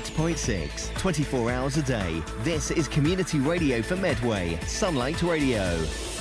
106.6, 24 hours a day. This is community radio for Medway, Sunlight Radio.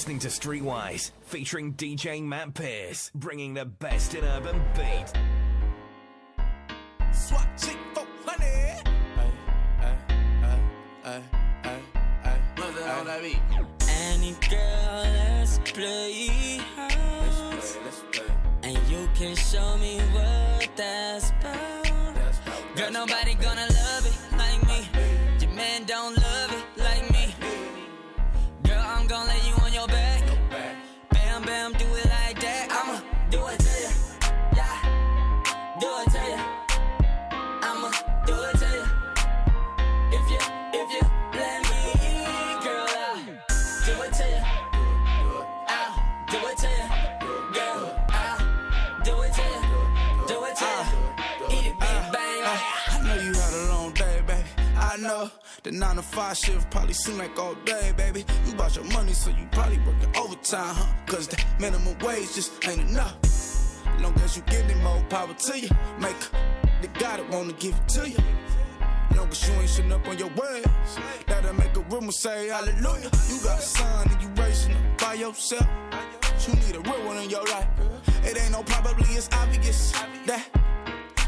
Listening to Streetwise, featuring DJ Matt Pearce, bringing the best in urban beat. Overtime, huh? Cause the minimum wage just ain't enough. Long as you give getting more power to you, make the God that wanna give it to you. Long as you ain't sitting up on your words, that'll make a rumor say hallelujah. You got a son and you raising him by yourself. You need a real one in your life. It ain't no probably, it's obvious that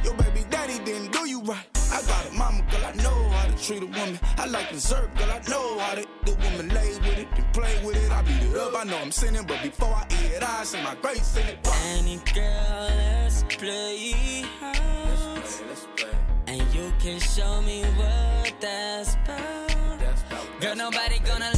your baby daddy didn't do you right. I got a mama, girl, I know to treat a woman. I like dessert, girl, I know how to the woman lay with it and play with it. I beat it up, I know I'm sinning, but before I eat it, I say my grace in it. Any girl, let's play house. Let's play. And you can show me what that's about. That's how- Girl, nobody gonna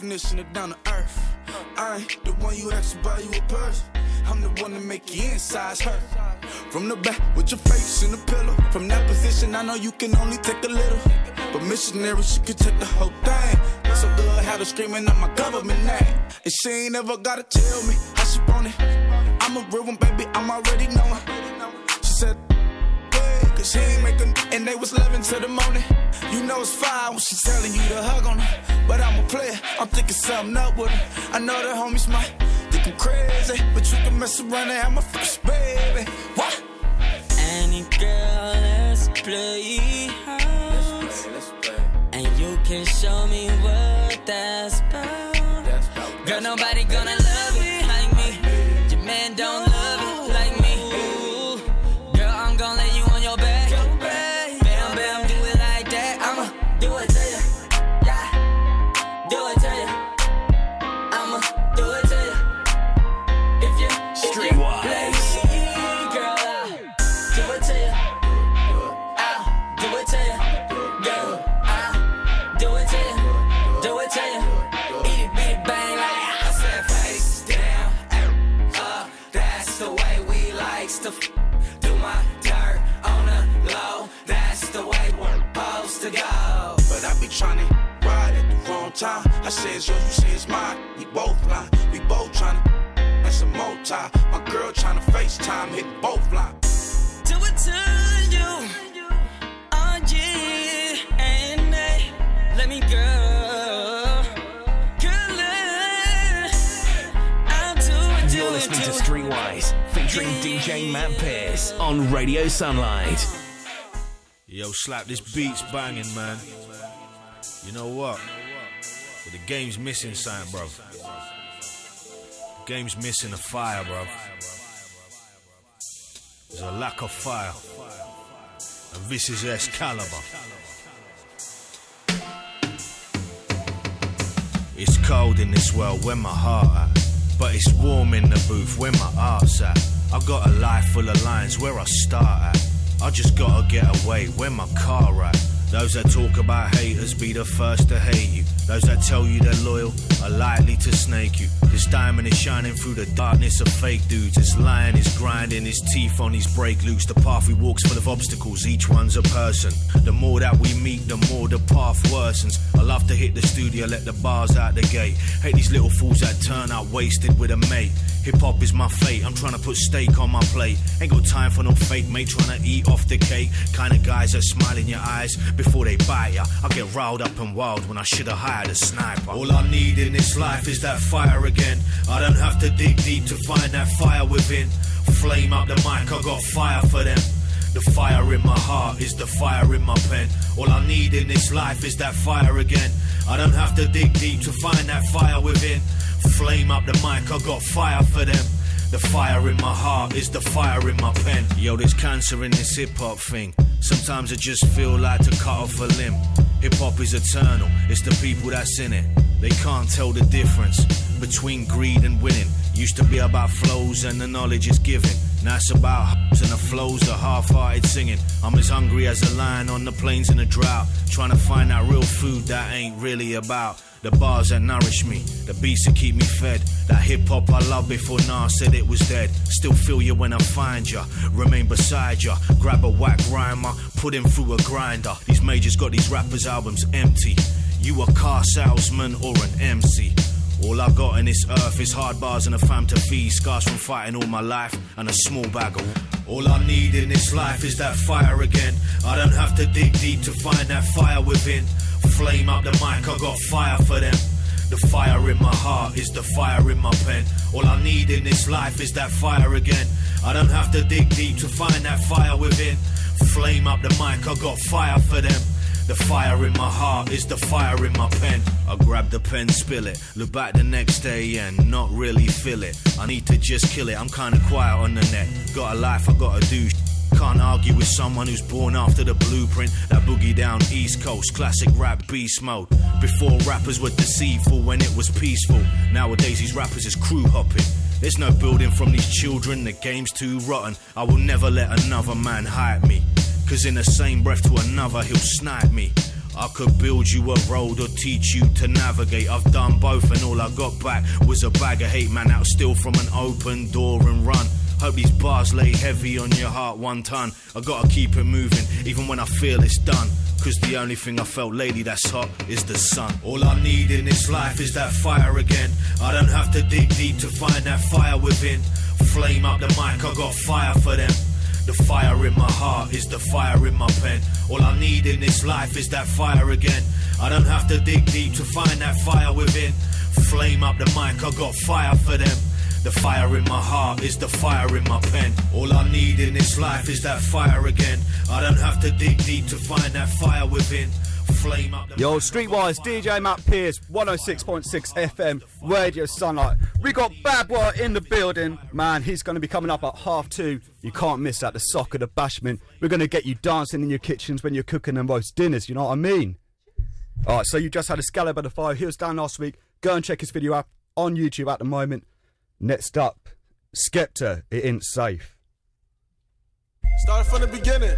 definition of down to earth. I ain't the one you ask to buy you a purse. I'm the one to make your insides hurt. From the back with your face in the pillow. From that position, I know you can only take a little. But missionary, she could take the whole thing. So good, had her screaming out my government name. And she ain't ever gotta tell me how she want it. I'm a real one, baby, I'm already knowing. She said, Cause she ain't making and they was 11 till the morning. You know it's fine when she telling you to hug on her. But I'm a player, I'm thinking something up with her. I know the homies might. The think I'm crazy, but you can mess around and have my first baby. What? Any girl, let's play house. And you can show me what that's about. Girl, nobody at time. I say it's yours, you say it's mine. We both lying, we both tryna. That's a multi. My girl tryna FaceTime, hit both lines. Do it to you. Oh, yeah. And they let me go. Girl, I'll do it, do You're listening to it. Streetwise, featuring DJ Matt Pearce on Radio Sunlight. Yo, slap this beat's banging, man. You know what? But the game's missing something, bro. The game's missing a fire, bro. There's a lack of fire. And this is Excalibur. It's cold in this world where my heart at. But it's warm in the booth where my art's at. I got a life full of lines where I start at. I just gotta get away where my car at. Those that talk about haters be the first to hate you. Those that tell you they're loyal are likely to snake you. This diamond is shining through the darkness of fake dudes. This lion is grinding his teeth on his brake loops. The path we walk's full of obstacles, each one's a person. The more that we meet, the more the path worsens. I love to hit the studio, let the bars out the gate. Hate these little fools that turn out wasted with a mate. Hip hop is my fate, I'm trying to put steak on my plate. Ain't got time for no fake mate, trying to eat off the cake. Kinda guys that smile in your eyes before they bite ya. I get riled up and wild when I should've hired a sniper. All I need in this life is that fire again. I don't have to dig deep to find that fire within. Flame up the mic, I got fire for them. The fire in my heart is the fire in my pen. All I need in this life is that fire again. I don't have to dig deep to find that fire within. Flame up the mic, I got fire for them. The fire in my heart is the fire in my pen. Yo, there's cancer in this hip hop thing. Sometimes I just feel like to cut off a limb. Hip hop is eternal, it's the people that's in it. They can't tell the difference between greed and winning. Used to be about flows and the knowledge is given. Now it's about and the flows of half-hearted singing. I'm as hungry as a lion on the plains in a drought, trying to find that real food that ain't really about. The bars that nourish me, the beats that keep me fed. That hip hop I love before Nas said it was dead. Still feel you when I find ya, remain beside ya. Grab a whack rhymer, put him through a grinder. These majors got these rappers' albums empty. You a car salesman or an MC? All I've got in this earth is hard bars and a fam to feed. Scars from fighting all my life and a small bag of. All I need in this life is that fire again. I don't have to dig deep to find that fire within. Flame up the mic, I got fire for them. The fire in my heart is the fire in my pen. All I need in this life is that fire again. I don't have to dig deep to find that fire within. Flame up the mic, I got fire for them. The fire in my heart is the fire in my pen. I grab the pen, spill it, look back the next day and not really feel it. I need to just kill it, I'm kinda quiet on the net. Got a life I gotta do. Can't argue with someone who's born after the blueprint. That boogie down East Coast, classic rap beast mode. Before rappers were deceitful when it was peaceful. Nowadays these rappers is crew hopping. There's no building from these children, the game's too rotten. I will never let another man hype me. Cause in the same breath to another, he'll snipe me. I could build you a road or teach you to navigate. I've done both, and all I got back was a bag of hate, man. Out still from an open door and run. Hope these bars lay heavy on your heart one ton. I gotta keep it moving, even when I feel it's done. Cause the only thing I felt lately that's hot is the sun. All I need in this life is that fire again. I don't have to dig deep to find that fire within. Flame up the mic, I got fire for them. The fire in my heart is the fire in my pen. All I need in this life is that fire again. I don't have to dig deep to find that fire within. Flame up the mic, I got fire for them. The fire in my heart is the fire in my pen. All I need in this life is that fire again. I don't have to dig deep to find that fire within. Flame up the Yo, Streetwise, DJ Matt Pearce, 106.6 FM, Radio Sunlight. We got Bad Boy in the building. Man, he's going to be coming up at half two. You can't miss that. The sock of the bashment. We're going to get you dancing in your kitchens when you're cooking and roast dinners. You know what I mean? All right, so you just had Excalibur the Fire. He was down last week. Go and check his video out on YouTube at the moment. Next up, Skepta, It Ain't Safe. Start from the beginning.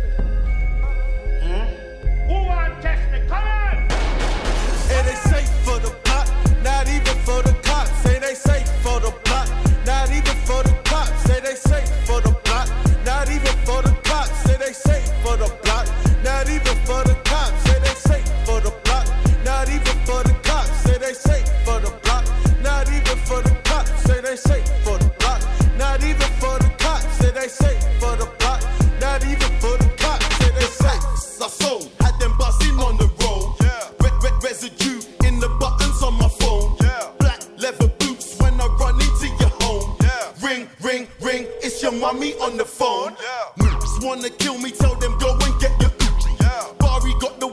Safe for the plot, not even for the cops. Say they safe for the plot, not even for the cops. Say they safe. I sold, had them buzzing on the road. Red, red residue in the buttons on my phone. Black leather boots when I run into your home. Ring, ring, ring, it's your mummy on the phone. Moops wanna kill me, tell them go and get your Uzi. Barry got the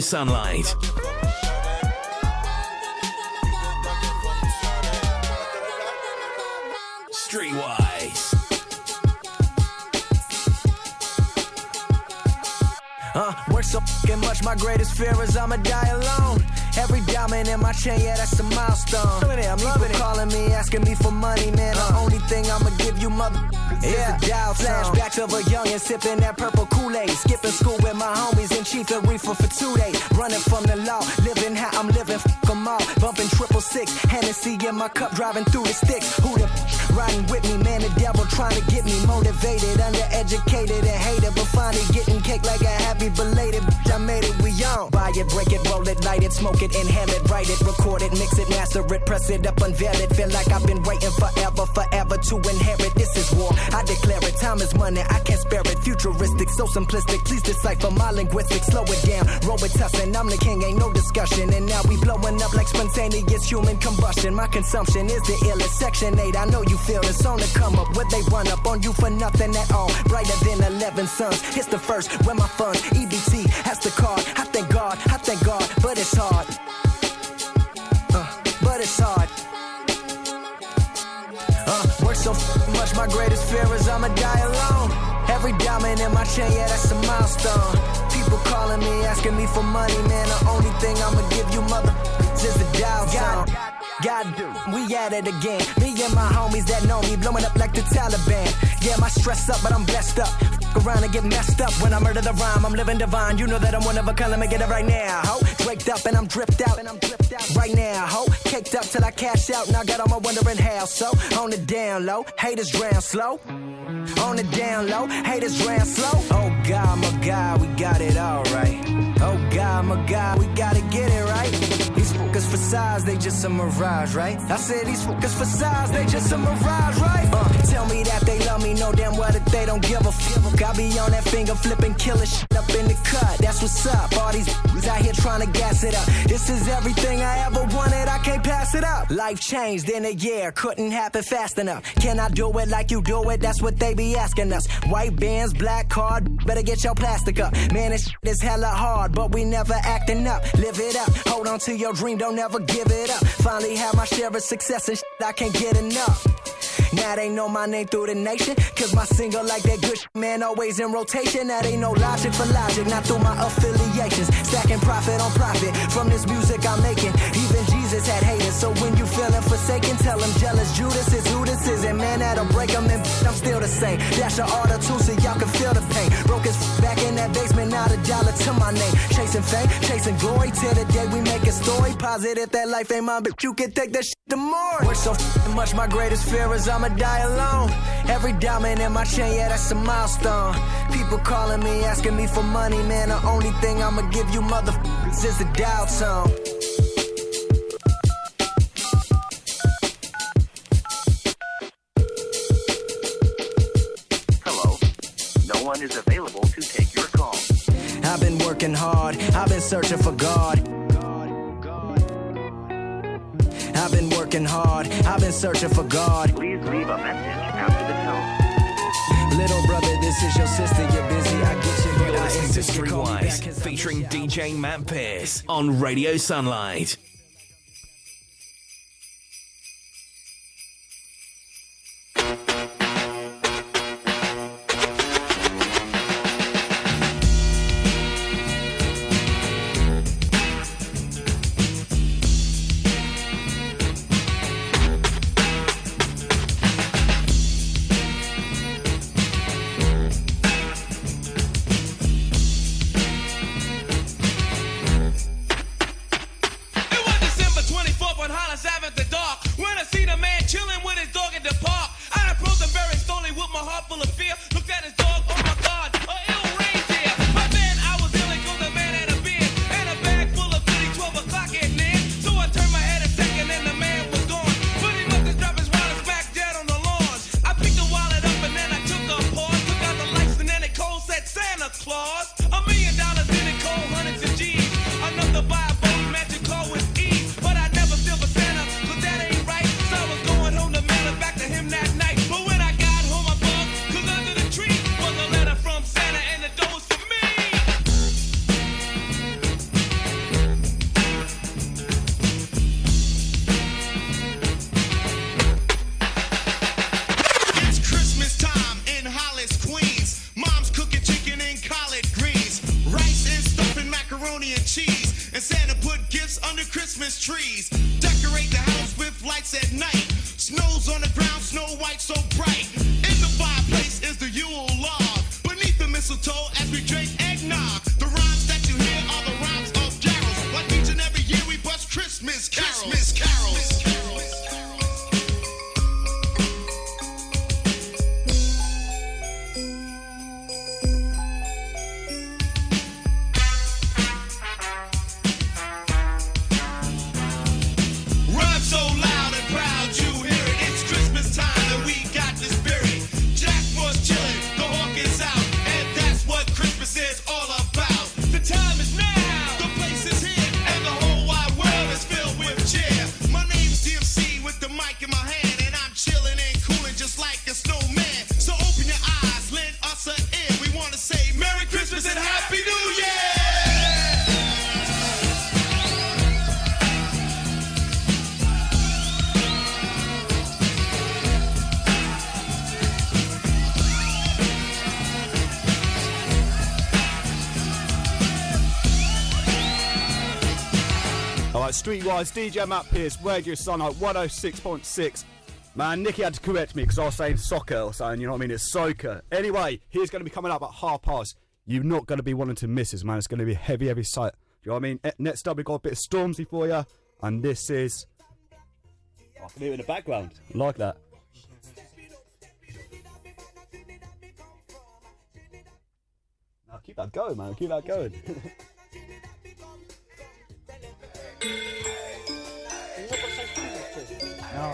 Radio Sunlight. Streetwise. Uh, work so fucking much, my greatest fear is I'ma die alone. Every diamond in my chain, yeah, that's a milestone. I'm loving it. calling me, asking me for money, man. The only thing I'ma give you, mother, yeah. dial Flashbacks of a youngin' sipping that purple Kool-Aid. Skipping school with my homies and chief and reefer for two days. Running from the law, living how I'm living, fuck 'em all. Bumping triple six, Hennessy in my cup, driving through the sticks. Who the riding with me, man. The devil trying to get me motivated, undereducated, and hated, but finally getting cake like a happy belated. I made it, we on. Buy it, break it, roll it, light it, smoke it, inhale it, write it, record it, mix it, master it, press it up, unveil it. Feel like I've been waiting forever, forever to inherit. This is war. I declare it. Time is money. I can't spare it. Futuristic, so simplistic. Please decipher my linguistics. Slow it down. Robitussin. I'm the king. Ain't no discussion. And now we blowing up like spontaneous human combustion. My consumption is the illest. Section 8. I know you feel it's on the come up. What they run up on you for nothing at all. Brighter than 11 suns. It's the first. Where my funds. EBT. Has the card. I thank God. I thank God. But it's hard. Uh, but it's hard. Uh, work so much, my greatest fear is I'ma die alone. Every diamond in my chain, yeah, that's a milestone. People calling me, asking me for money, man. The only thing I'ma give you, mother, is the dial. God, we at it again. Me and my homies that know me, blowing up like the Taliban. Yeah, my stress up, but I'm blessed up. Fuck around and get messed up when I murder the rhyme. I'm living divine. You know that I'm one of a kind. Let me get it right now, ho. Draked up and I'm dripped out, and I'm dripped out right now, ho. Caked up till I cash out. Now I got all my wondering how. So on the down low, haters drown slow. On the down low, haters drown slow. Oh God, my God, we got it all right. Oh God, my God, we gotta get it right. These fuckers for size, they just a mirage, right? I said these fuckers for size, they just a mirage, right? Uh, tell me that they love me, know damn well that they don't give a fuck. I be on that finger flipping killer shit up in the cut. That's what's up. All these bitches out here trying to gas it up. This is everything I ever wanted, I can't pass it up. Life changed in a year, couldn't happen fast enough. Can I do it like you do it? That's what they be asking us. White bands, black card, better get your plastic up. Man, this shit is hella hard, but we never acting up. Live it up, hold on to your dream, don't ever give it up. Finally have my share of success and shit, I can't get enough. Now they know my name through the nation. Cause my single like that good man, always in rotation. That ain't no logic for logic, not through my affiliations. Stacking profit on profit from this music I'm making. Even Jesus had haters, so when you feeling forsaken, tell him jealous Judas is who this is. And man, that'll break him, and I'm still the same. Dash a order too, so y'all can feel the pain. Broke his back in that basement, not a dollar to my name. Chasing fame, chasing glory till the day we make a story. Positive that life ain't mine, but you can take that shit to more. Work so much, my greatest fear is I'ma die alone. Every diamond in my chain, yeah, that's a milestone. People calling me, asking me for money, man. The only thing I'ma give you, motherfuckers, is the dial tone. No one is available to take your call. I've been working hard, I've been searching for God. I've been working hard, I've been searching for God. Please leave a message after the tone. Little brother, this is your sister, you're busy, I get you, but You're listening to insist you call me back Streetwise, 'cause I'm featuring. DJ Matt Pearce on Radio Sunlight. Streetwise, DJ Matt Pearce, Radio Sunlight, 106.6. Man, Nicky had to correct me because I was saying soccer or something, you know what I mean? It's soccer. Anyway, he's going to be coming up at half past. You're not going to be wanting to miss this, man. It's going to be heavy, heavy sight. You know what I mean? Eh, Next up, we got a bit of Stormzy for you. And this is. I can hear it in the background. I like that. Now keep that going, man. Keep that going. no,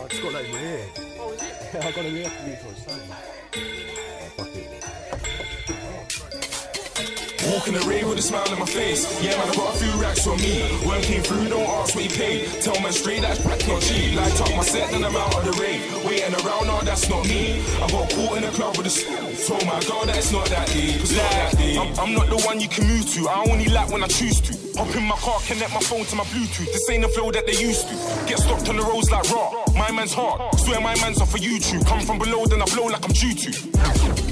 I just got my ear. Oh, is it? I got an ear for you for a Walk in the rain with a smile on my face. Yeah, man, I got a few racks on me. When came through, don't ask what he paid. Tell man straight, that's black, not cheap. Light up my set, then I'm out of the rain. Waiting around, no, that's not me. I got caught in the club with a Told my girl that it's not that deep. It's not that deep. I'm, I'm not the one you can move to. I only like when I choose to. Hop in my car, connect my phone to my Bluetooth. This ain't the flow that they used to. Get stopped on the roads like raw. My man's hard. Swear my man's off for YouTube. Come from below, then I blow like I'm due to.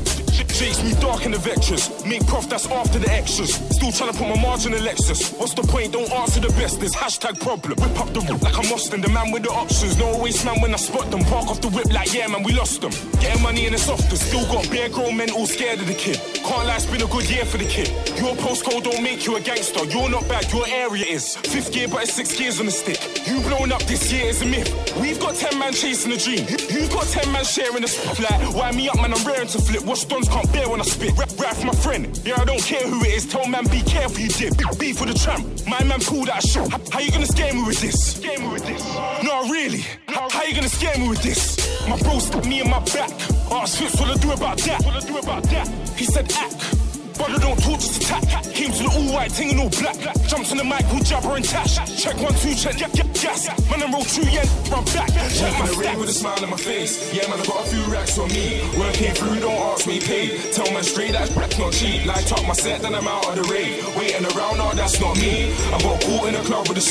Chase me dark in the vectors. Make prof, that's after the extras. Still trying to put my margin in Lexus. What's the point? Don't answer the best. There's hashtag problem. Whip up the whip like I'm Austin. The man with the options. No waste man when I spot them. Park off the whip like, yeah, man, we lost them. Getting money in the softer. Still got bare grown men all scared of the kid. Can't lie, it's been a good year for the kid. Your postcode don't make you a gangster. You're not bad, your area is. Fifth gear, but it's six gears on the stick. You blown up this year is a myth. We've got 10 man chasing a dream. You've got 10 man sharing the spotlight. Why me up, man? I'm raring to flip. What dons bear when I spit. Rap, rap for my friend. Yeah, I don't care who it is. Tell man, be careful, you dip. Beef for the tramp. My man pulled out shit. How, you gonna scare me with this? Scare me with this? No, really. How, how you gonna scare me with this? My bro stabbed me in my back. Ask Fitz what I do about that. What I do about that? He said act. Brother, don't talk, just attack. Came to the all white thing in all black. Jumped on the mic with Jabber and Tash. Check one, two, check, yeah, yeah, gas. Man, I'm roll true, yeah, run back. Check my Walk in the rain with a smile on my face. Yeah, man, I got a few racks on me. Work came through, don't ask me paid. Tell man straight, that's black, not cheap. Light up my set, then I'm out of the rain. Waiting around, no, that's not me. I got caught in the club with a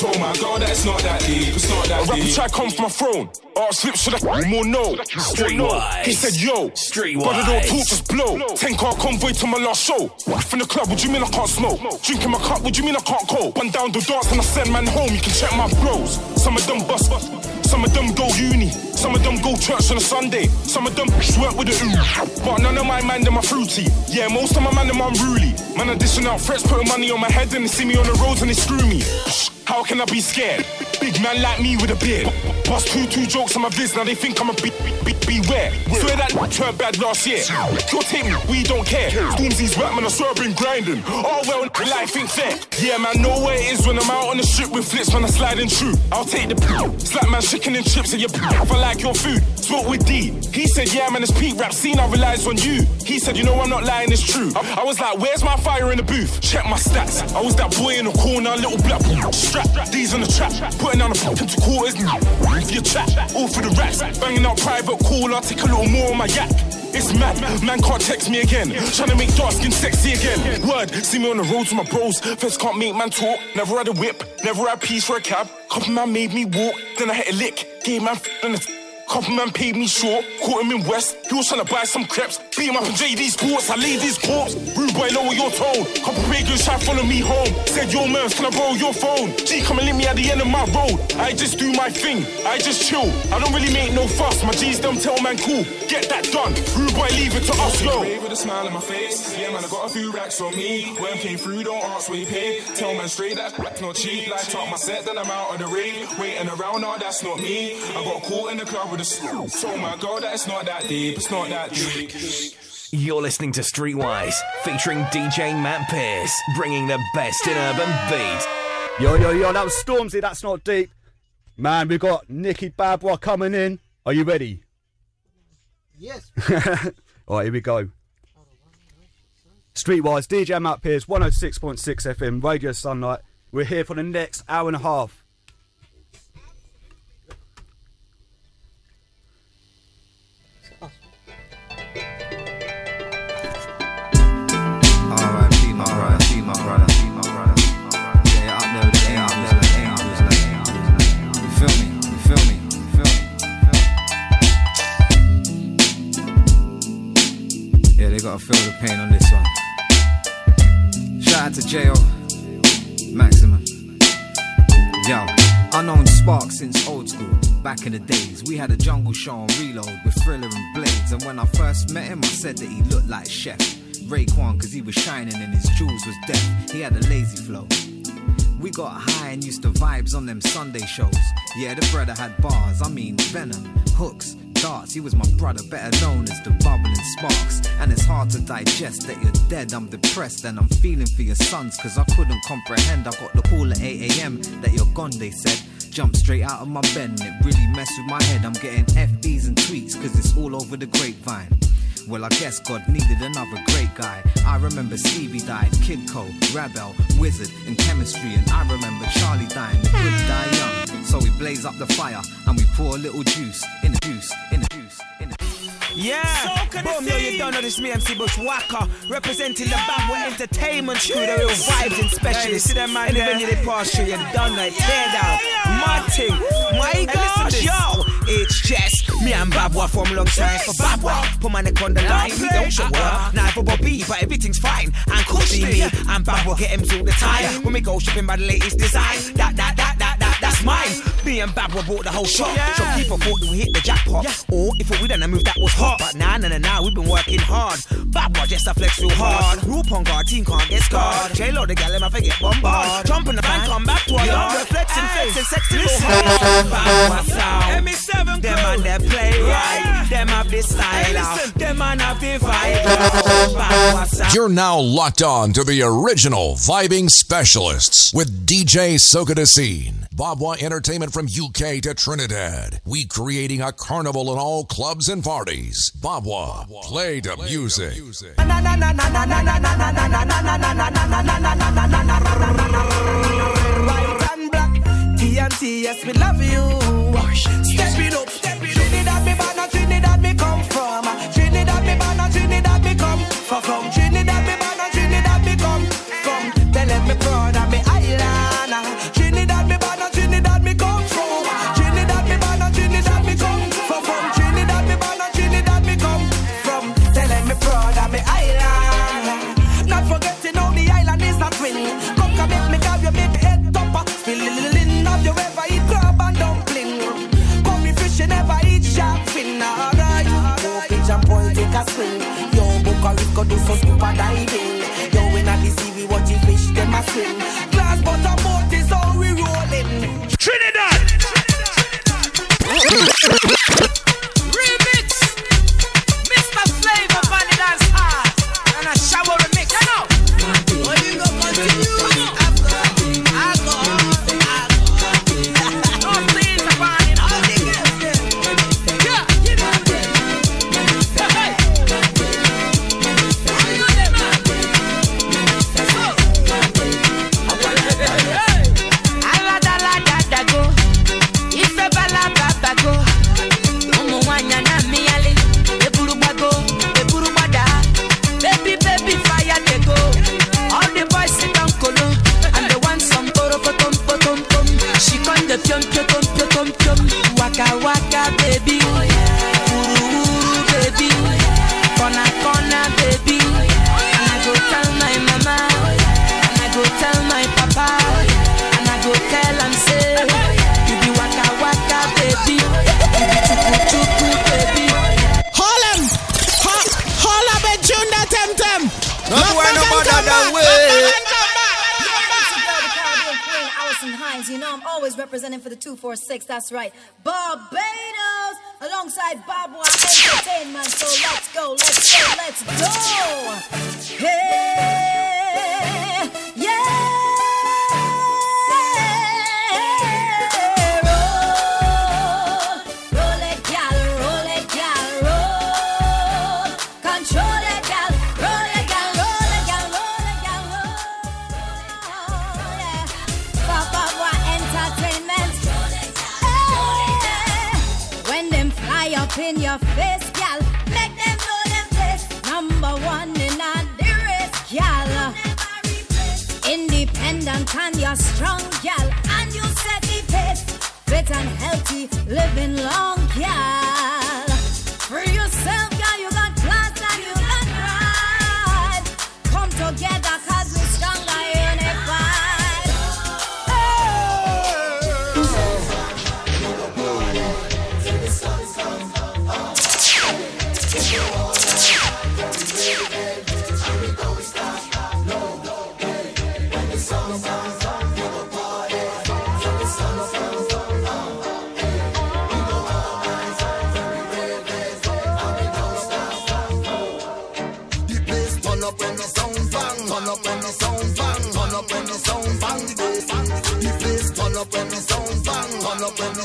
Told my girl that it's not that deep. It's not A that rapper deep. try come from my throne. Ask Flip, should I more no? Straight no. He said, yo, Straight brother, don't talk, just blow. Ten car convoy to my last show. From the club, what do you mean I can't smoke? Drinking my cup, what do you mean I can't call? One down the dance and I send man home. You can check my bros. Some of them bust, some of them go uni. Some of them go church on a Sunday. Some of them work with the ooh. But none of my man, them are fruity. Yeah, most of my man, them unruly. Man, are dishing out threats, putting money on my head, and they see me on the roads and they screw me. How can I be scared? Big man like me with a beard. Bust two, two jokes on my viz, now they think I'm a be, be, beware. Swear that turned bad last year. Your tape, we don't care. Stormzy's rap, man, I swear I've been grinding. Oh well, life ain't fair. Yeah, man, know where it is when I'm out on the strip with flips when I slide in true. I'll take the. Slap man, chicken and chips and your poo. If I like your food, spoke with D. He said, yeah, man, it's peak rap scene, I relies on you. He said, you know, I'm not lying, it's true. I, I was like, where's my fire in the booth? Check my stats. I was that boy in the corner, little black These on the trap, putting down the fuck into quarters. For your chat, all for the rats. Banging out private call, I'll take a little more on my yak. It's mad, man can't text me again. Trying to make dark skin sexy again. Word, see me on the road with my bros. Feds can't make man talk. Never had a whip, never had peace for a cab. Couple man made me walk, then I hit a lick. Gave man f- man paid me short, caught him in West. He was trying to buy some crepes. Beat him up in JD Sports, I laid his corpse. Rude boy, lower your tone. Couple pagans try follow me home. Said, yo, man, can I borrow your phone? G, come and leave me at the end of my road. I just do my thing, I just chill. I don't really make no fuss. My G's them tell man cool. Get that done. Rude boy, leave it to us, yo. With a smile on my face. Yeah, man, I got a few racks on me. When came through, don't ask what he paid. Tell man straight, that's rack not cheap. Light up my set, then I'm out of the rain. Waiting around, no, that's not me. I got caught in the club with a slow. Told my girl that it's not that deep. It's not that deep. You're listening to Streetwise, featuring DJ Matt Pearce, bringing the best in urban beat. Yo, yo, yo, that was Stormzy, that's not deep. Man, we got Nicky Babwah coming in. Are you ready? Yes. Alright, here we go. Streetwise, DJ Matt Pearce, 106.6 FM, Radio Sunlight. We're here for the next hour and a half. Gotta feel the pain on this one. Shout out to J.O. Maximum. Yo, unknown Spark since old school. Back in the days, we had a jungle show on reload with Thriller and Blades. And when I first met him, I said that he looked like Chef. Raekwon, cause he was shining and his jewels was deaf. He had a lazy flow. We got high and used to vibes on them Sunday shows. Yeah, the brother had bars, I mean venom, hooks, He was my brother, better known as the bubbling sparks. And it's hard to digest that you're dead. I'm depressed and I'm feeling for your sons, cause I couldn't comprehend. I got the call at 8 am that you're gone, they said. Jumped straight out of my bed and it really messed with my head. I'm getting FBs and tweets, cause it's all over the grapevine. Well, I guess God needed another great guy. I remember Stevie died, Kid Cole, Rebel, Wizard, and Chemistry. And I remember Charlie dying, the good die young. So we blaze up the fire and we pour a little juice in the juice, in the juice, in the Yeah, so boom, yo, you don't know this me MC Bushwhacker representing the bad boy entertainment crew, the real vibes and specialists. see them man Any there? venue they pass through, you done that, tear down, mad thing. My gosh, yo, it's just me and Babwah from long time for Babwah. Put my neck on the line, we don't show up. Now for Bobby, but everything's fine. And cool see me and Babwah get him all the time. When we go shopping by the latest design, that, that, mine. Me and Babwah bought the whole shop. So people thought that we hit the jackpot. Or if we done a move that was hot. But nah, nah, nah, nah, we've been working hard. Babwah just a flex real hard. Roop on guard, team can't get scarred. J-Lo, the gal, I forget bombard. Jump in the van, come back to our yard. Reflecting, flexing, sexy, go hard. Babwah sound. ME7 Them and they play right. Them have the style. Them and have the vibe. You're now locked on to the original vibing specialists with DJ Sokadasine. Babwah Entertainment from UK to Trinidad. We creating a carnival in all clubs and parties. Babwah, play the music. White and black, TNT, yes, we love you. Step it up, book a risk go do 6. That's right. In your face, gal, make them know them place. Number one in a the race, gal. Independent and you're strong, gal, and you set the pace. Fit and healthy, living long, gal.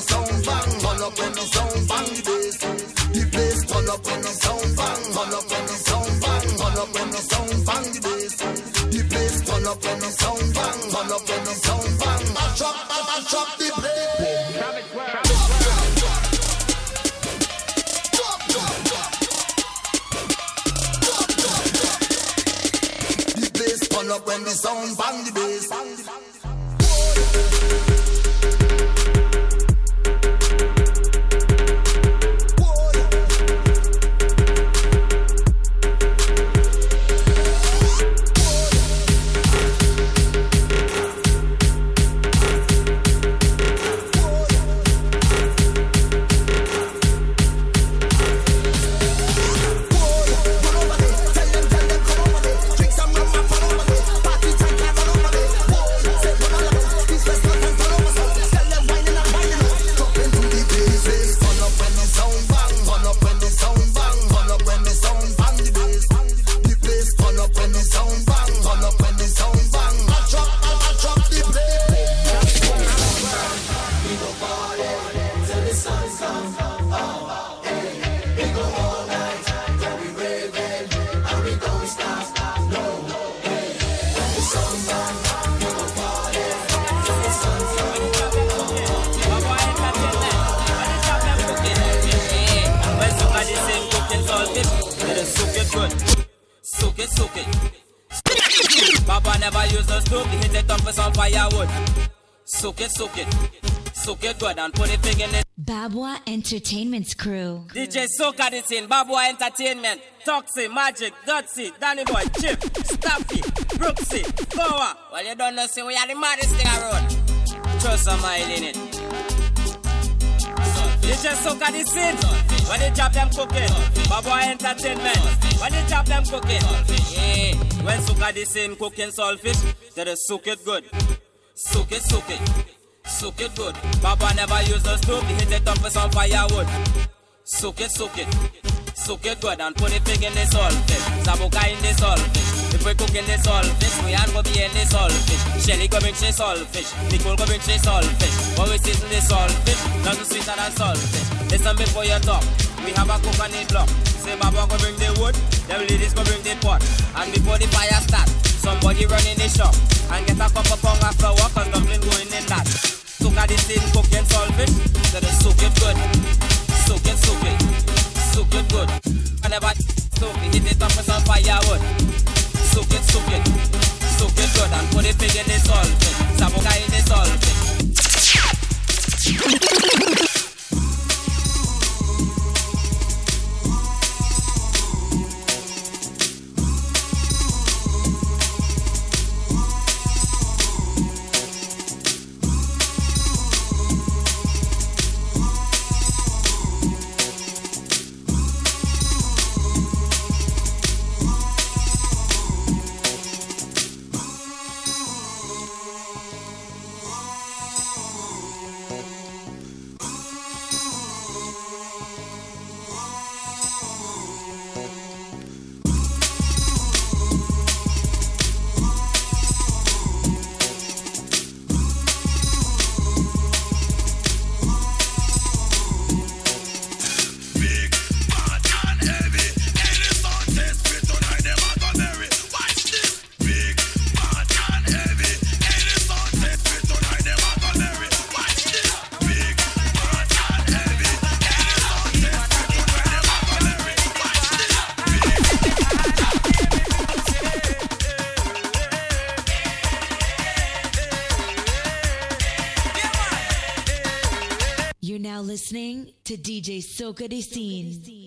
The sound bang, turn up when the sound bang the bass. The place turn up when the sound bang, turn up when the sound bang, turn up when the sound bang the bass. The place turn up when the sound bang, turn up when the sound bang. I drop, I, drop the place. Up when the sound bang the Entertainment's crew. DJ Soca the thing, Babwah Entertainment, Toxie, Magic, Gutsy, Danny Boy, Chip, Staffy, Brooksy, Goa. Well, you don't know, see, we are the maddest thing around. Trust a mile in it. DJ Soca De Scene, when they drop them cooking. Babwah Entertainment, when they drop them cooking. Yeah, when Soca De Scene cooking saltfish, they just soak it good. Soak it, soak it. Soak it good. Baba never use the stove, he hit it up with some firewood. Soak it, soak it. Soak it good and put it big in the saltfish. Zabuka in the saltfish. If we cook in the saltfish, we ain't gonna be in the saltfish. Shelly go bring she saltfish. Nicole go bring she saltfish. When we season the saltfish, nothing sweeter than saltfish. Listen before you talk. We have a the block. Say Baba go bring the wood, them ladies go bring the pot. And before the fire start, somebody run in the shop and get a cup of pound of flour DJ Soca the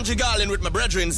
country garland with my brethren.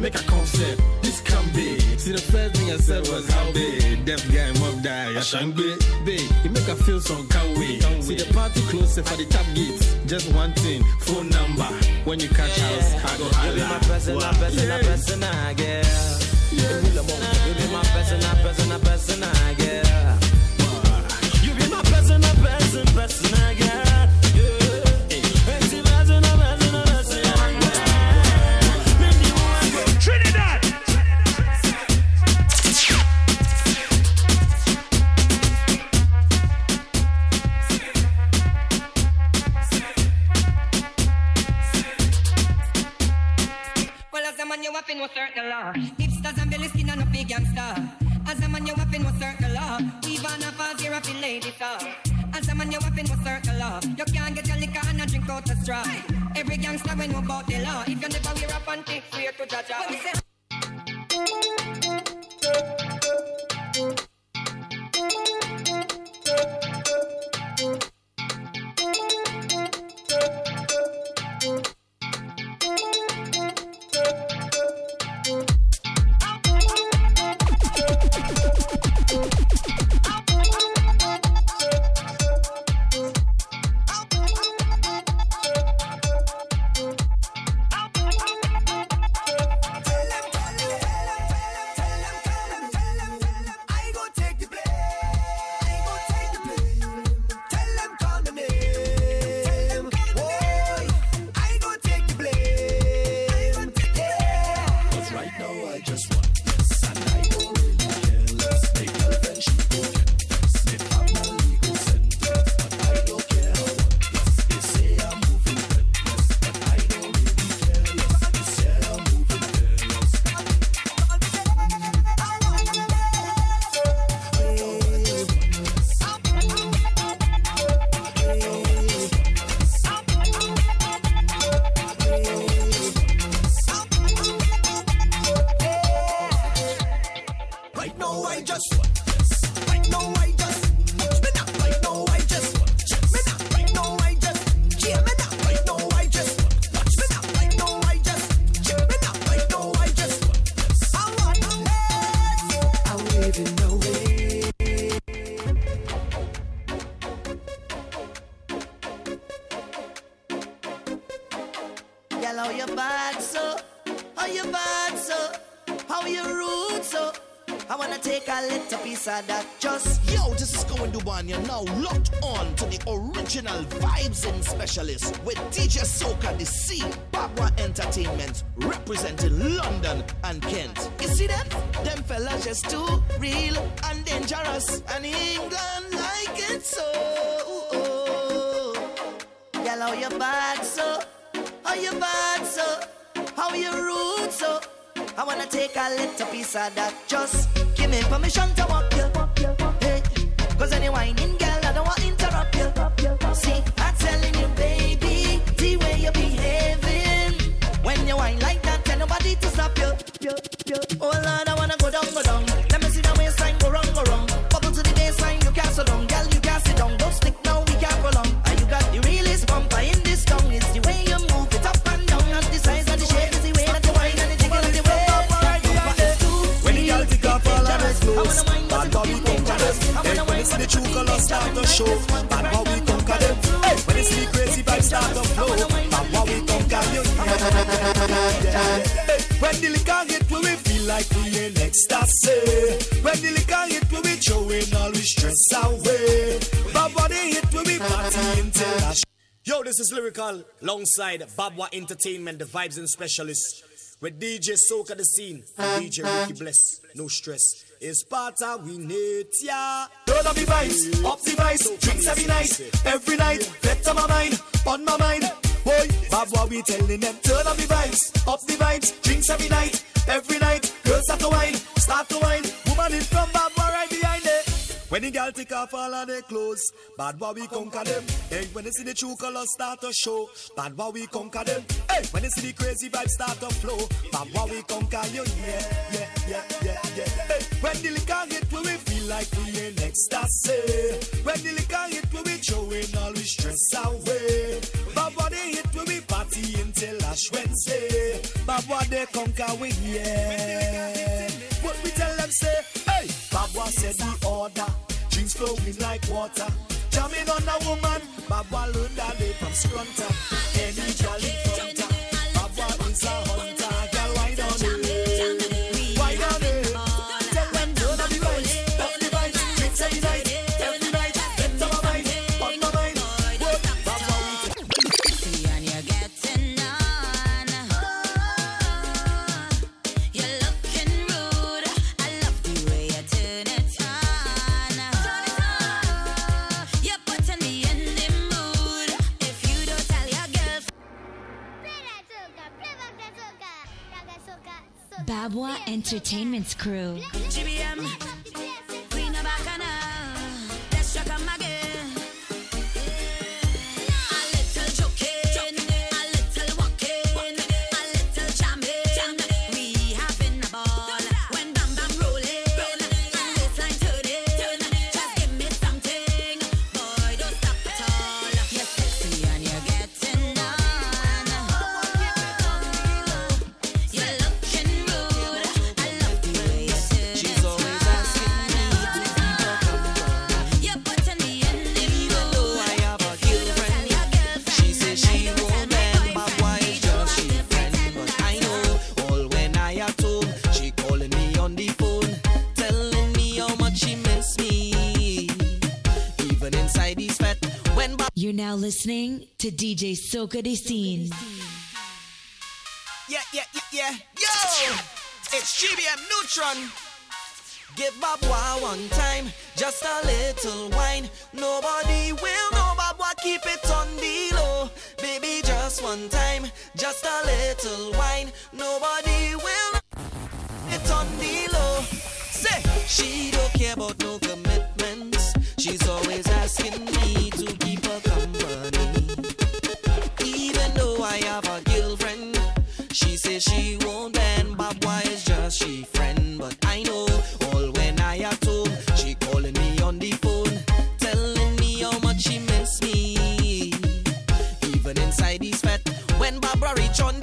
make a concept. This can be. See, the first thing I said was how big. Deaf guy, mom die, I shan't be. Big, you make her feel so can we? See, the party closer for the tap gates. Just one thing, phone number. When you catch yeah. house, I go holla. You be my personal, wow. personal, yeah. personal, girl. You be my personal, person, personal, girl. You be my personal, person, personal, girl. Dangerous. And England like it so. Girl, how you bad so? How you bad so? How you rude so? I wanna take a little piece of that. Just give me permission show, bad boy we conquer them. When see the crazy vibes start to flow, bad boy we conquer you. When the liquor hit, we we feel like we in ecstasy. When the liquor hit, we we throwing all we stress away. Bad body hit, we we party until I Yo, this is Lyrical, alongside Babwah Entertainment, the vibes and specialists. With DJ Soca De Scene, and DJ Ricky Bless, no stress. It's Sparta, we need ya. Turn up the vibes, up the vibes, drinks every night, every night, better my mind, on my mind. Boy, Bob, what we telling them? Turn up the vibes, up the vibes, drinks every night, every night. Girls start to wine, start to wine. Woman in from Bob, right behind it. When the girl take off all of their clothes, bad boy we conquer them. Hey, when they see the true colors start to show, bad boy we conquer them. Hey, when they see the crazy vibes start to flow, bad boy we conquer you. Yeah, yeah, yeah, yeah, yeah. Hey, when the liquor hit, we feel like we in ecstasy. When the liquor hit, we throwing all we stress away. Bad boy they hit, we party until Ash Wednesday. Bad boy they conquer we yeah. When they can hit What we tell them say, hey, Babwah said the order. Drinks flowing like water. Jamming on a woman, Babwah learned that day from Scrunta. Any girl Babwah Entertainment's crew. now listening to DJ Soca De Scene. Yeah, yeah, yeah, yeah. Yo! It's GBM Neutron. Give Babwah one time, just a little wine. Nobody will know Babwah, keep it on the low. Baby, just one time, just a little wine. Nobody will know it on the low. Say, she don't care about no commitments. She's always asking me say she won't bend, but is just she friend? But I know all when I at home, she calling me on the phone, telling me how much she miss me. Even inside this fat, when Barbara reach on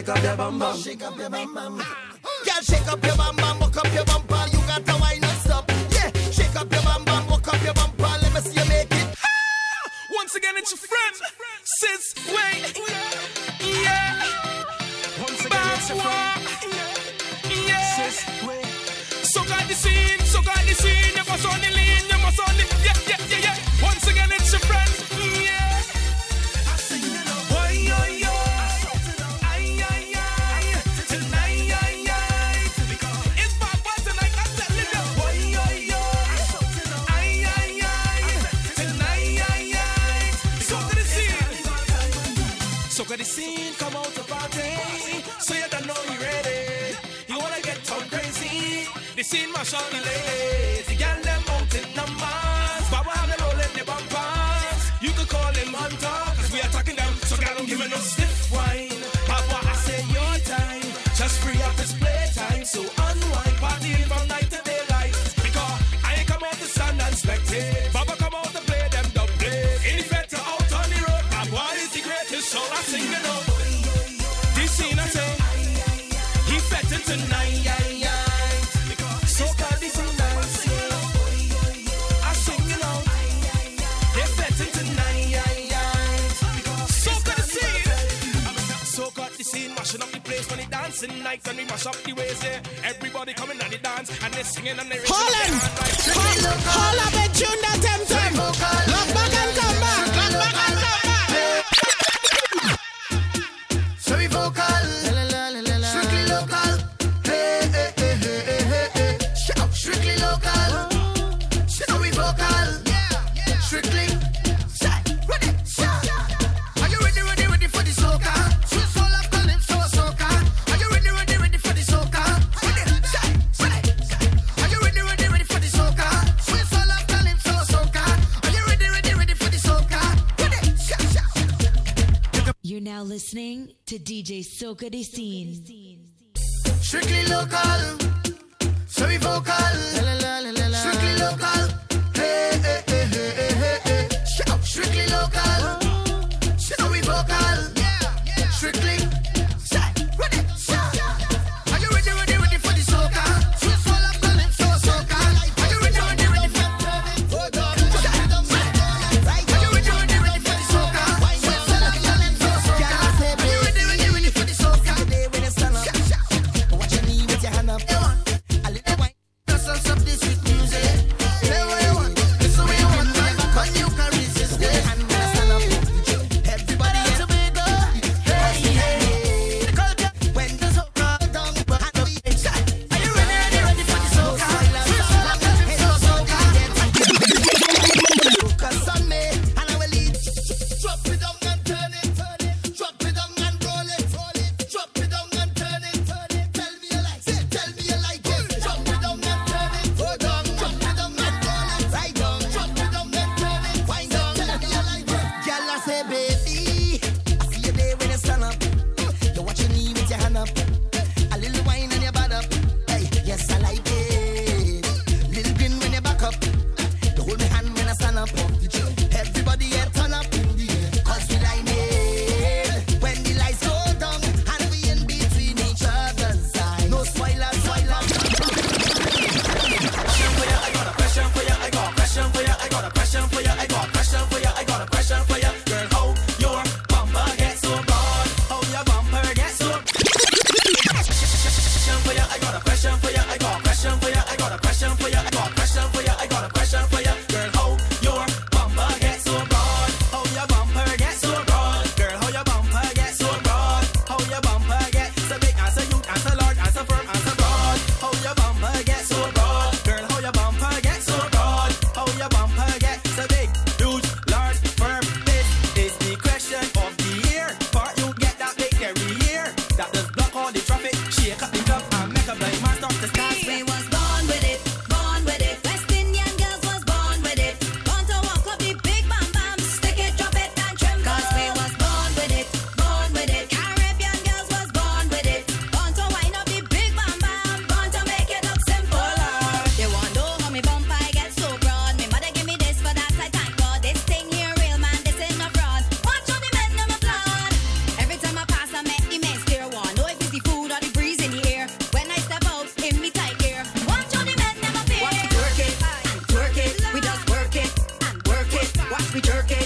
shake up your bum bum. like when we mash up the ways there. Everybody coming and the dance and they singing and they. Holland, Holland, Holland, tune that temtem. DJ Soka scene. Strictly local. we jerking.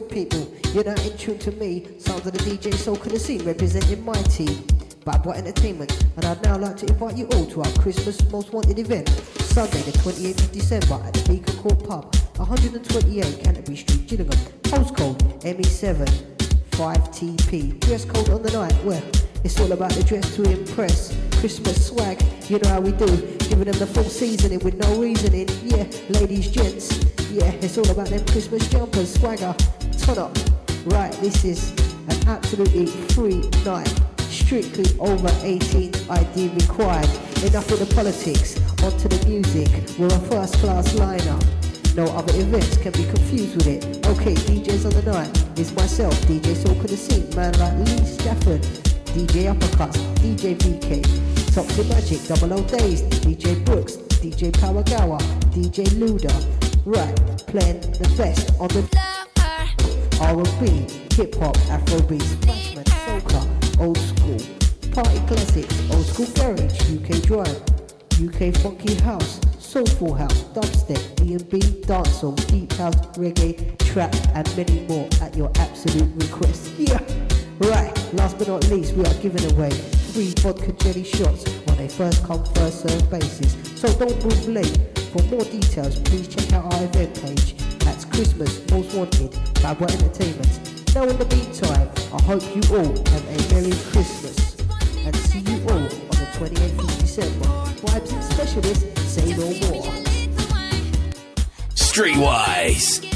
good people. You're not in tune to me. Sounds of the DJ Soca De Scene representing my team. Babwah Entertainment, and I'd now like to invite you all to our Christmas Most Wanted event, Sunday the 28th of December at the Beacon Court Pub, 128 Canterbury Street, Gillingham, postcode ME7 5TP. Dress code on the night, well, it's all about the dress to impress. Christmas swag, you know how we do, giving them the full seasoning with no reasoning, yeah, ladies, gents, yeah, it's all about them Christmas jumpers, swagger, product. Right, this is an absolutely free night. Strictly over 18 ID required. Enough with the politics, onto the music. We're a first class lineup. No other events can be confused with it. Okay, DJs on the night. It's myself, DJ Soca De Scene, man like Lee Stafford, DJ Uppercuts, DJ BK, Toxic Magic, Double O Days, DJ Brooks, DJ Power Gower, DJ Luda. Right, playing the best on the... R&B, hip hop, Afrobeats, Bashment, soca, old school, party classics, old school garage, UK drive, UK funky house, soulful house, dubstep, D&B, dancehall, deep house, reggae, trap, and many more at your absolute request. Yeah. Right, last but not least, we are giving away three vodka jelly shots on a first come first served basis. So don't move late. For more details, please check out our event page Christmas, Most Wanted by What Entertainment. Now in the meantime, I hope you all have a Merry Christmas and see you all on the 28th of December. Vibes specialists say no more. Streetwise.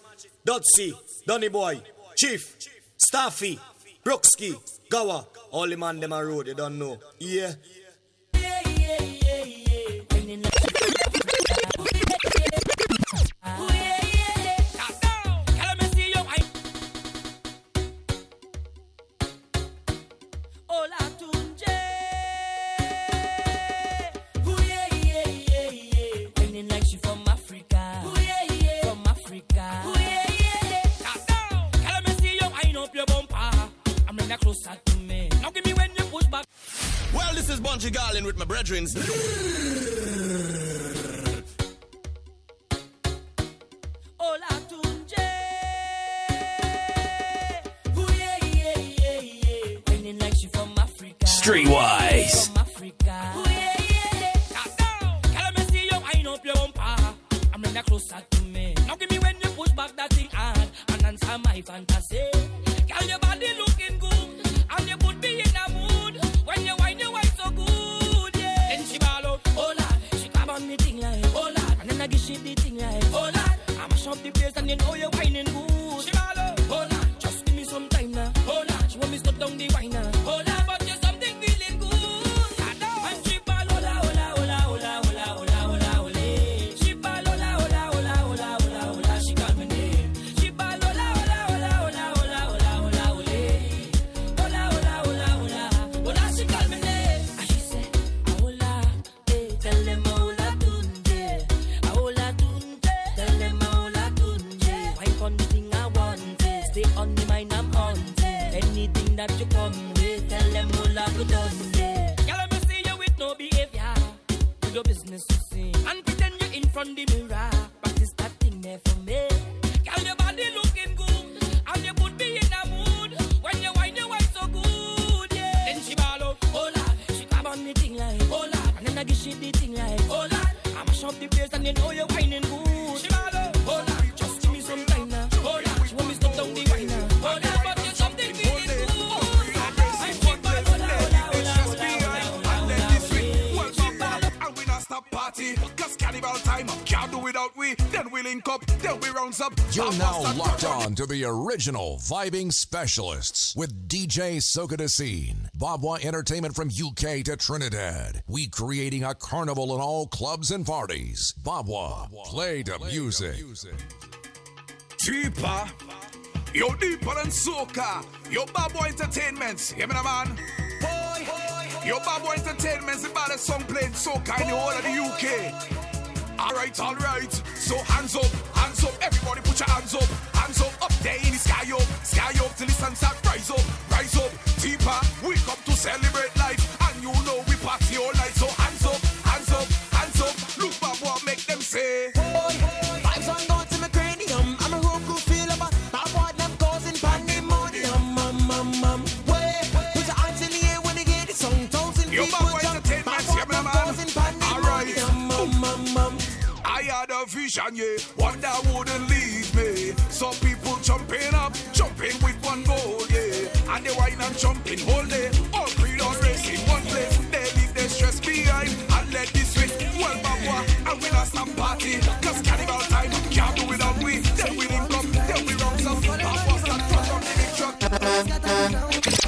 Dotsy, Donny Boy, Chief, Staffy, Brooksky, Gawa. All the man them a road, you don't know. Yeah. children's. to the original vibing specialists with DJ Soca Babwah Entertainment from UK to Trinidad. We creating a carnival in all clubs and parties. Babwah, play the music. Deeper, you're deeper than soca. Your Babwah Entertainments, you know, man. Boy, boy, your Babwah Entertainments, the baddest song playing soca in the whole of the UK. All right, all right. So hands up. Everybody put your hands up, hands up, up there in the sky up, sky up till the sunset rise up, rise up, deeper. Wake up to celebrate. confusion, yeah. one that wouldn't leave me. Some people jumping up, jumping with one goal, yeah. And they whine and jumping all day. All three don't in one place. They leave their stress behind and let this race. Well, Babwah, And we not stop party. Cause cannibal time can't do without we. Then we link up, then we round up. I bust that truck on the big truck.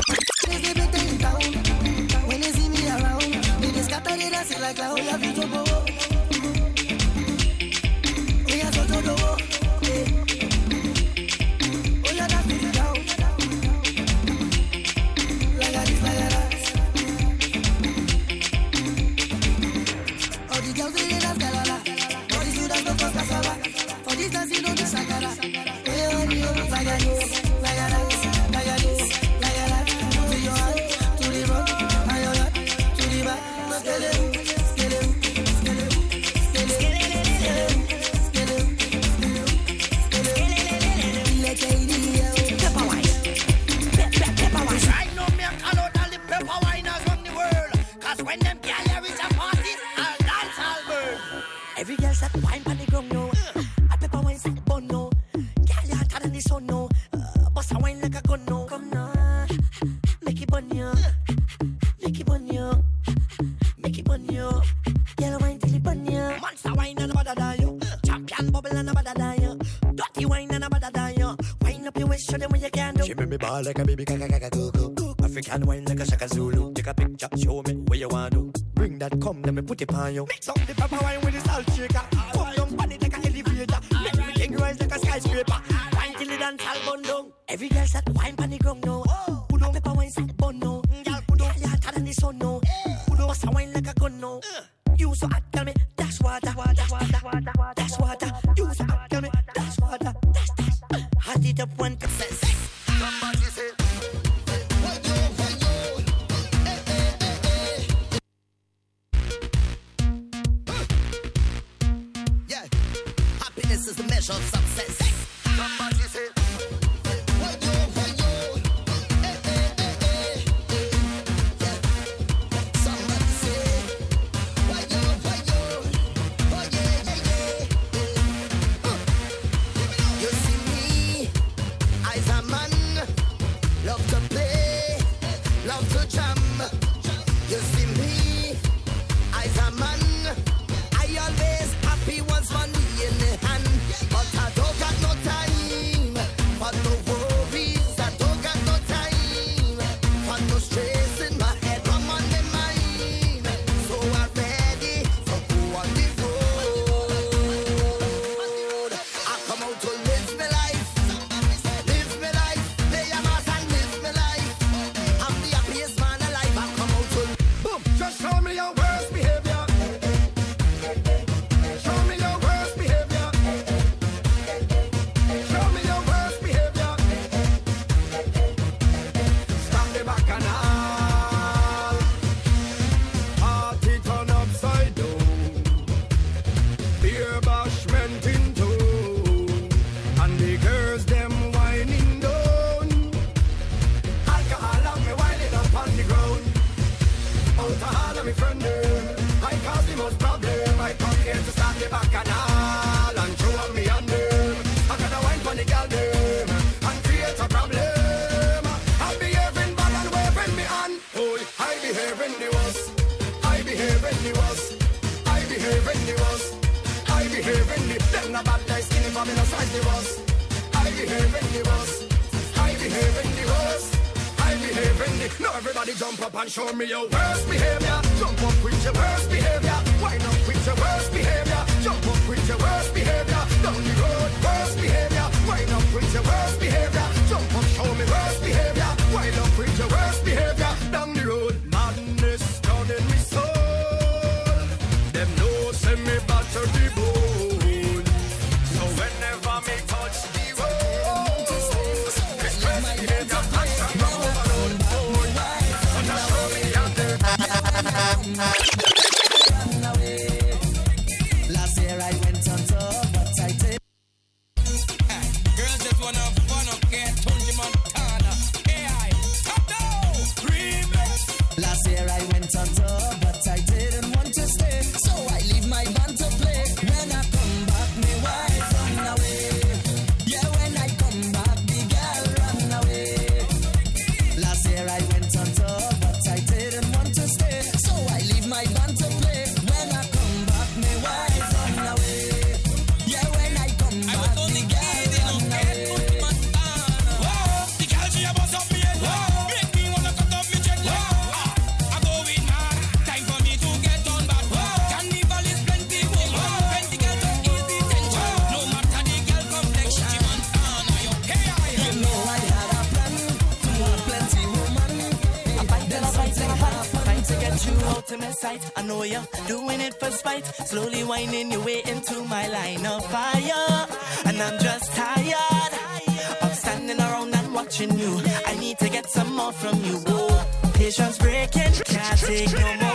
Ball like a baby, kaka kaka go go. African wine like a shaka Zulu. Take a picture, show me what you want to. Bring that cum, let me put it on you. Mix up the papa wine with the salt shaker. Put down pan it like a elevator. Make me leg rise like a skyscraper. Wine till it dance all bundle. Every girl said wine pan the ground now. Put down pepper wine set bun now. Girl mm, put down hotter than the sun now. Put down bust a wine like a gun now. Uh. You so hot, tell me show me your worst behavior. Jump up with your worst behavior. tight. I know you're doing it for spite. Slowly winding your way into my line of fire. And I'm just tired of standing around and watching you. I need to get some more from you. Whoa, patience breaking. Can't take no more.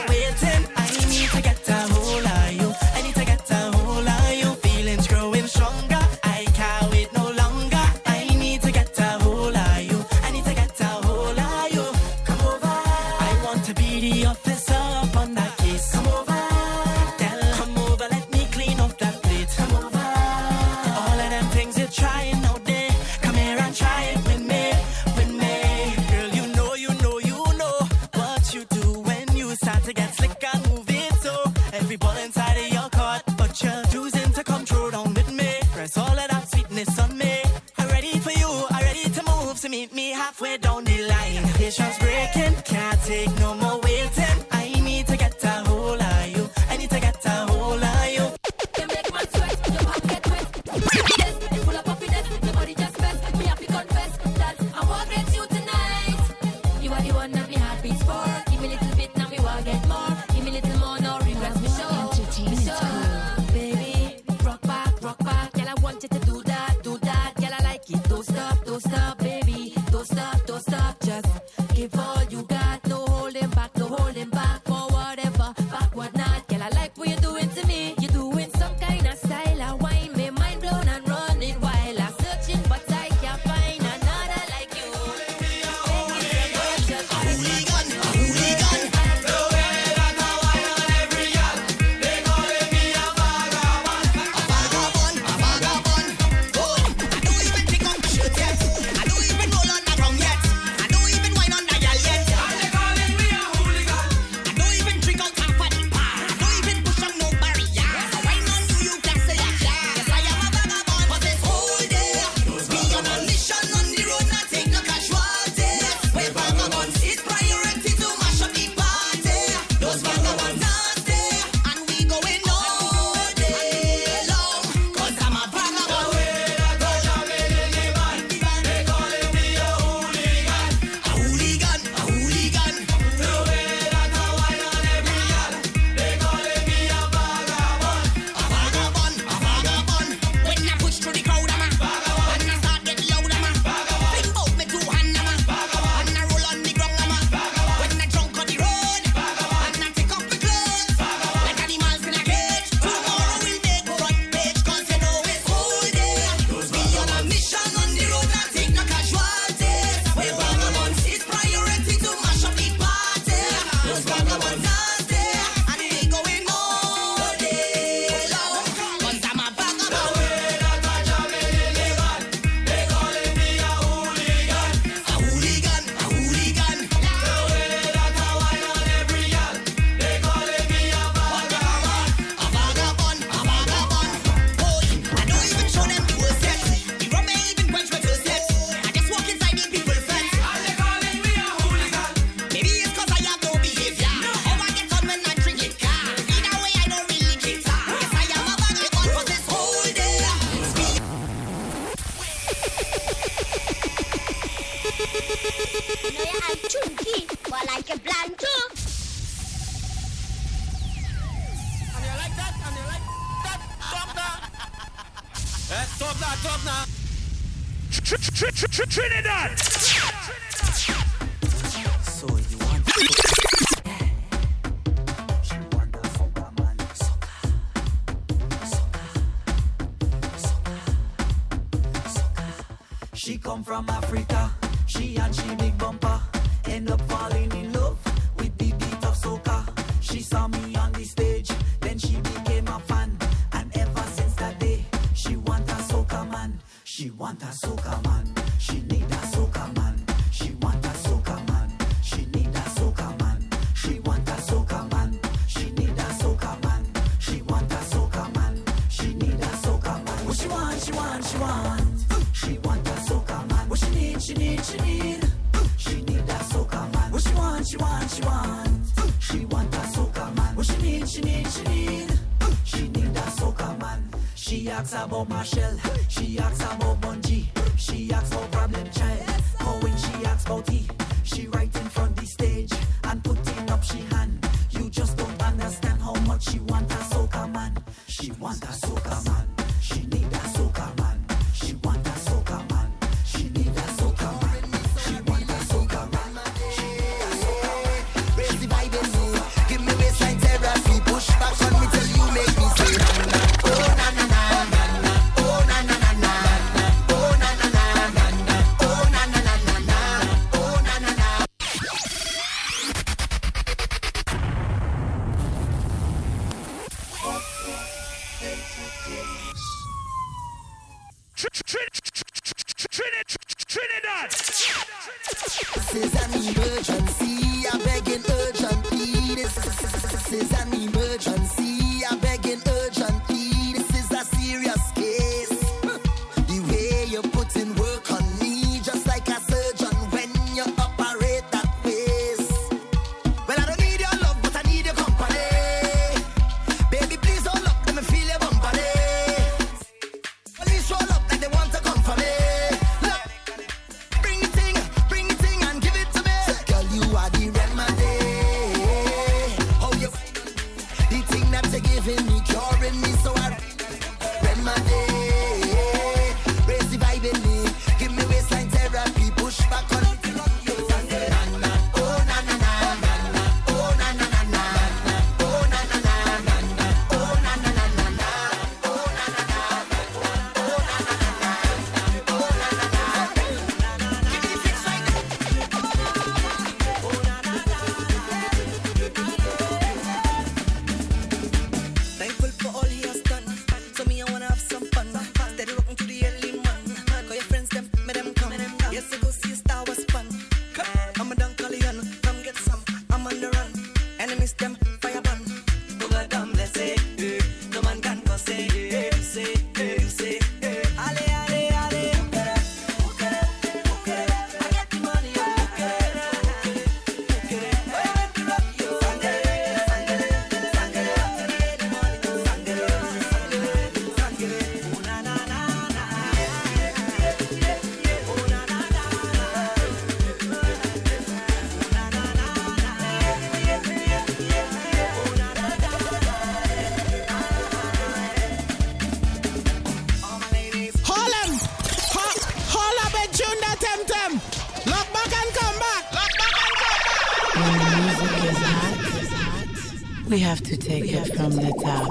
Trinidad. Take it from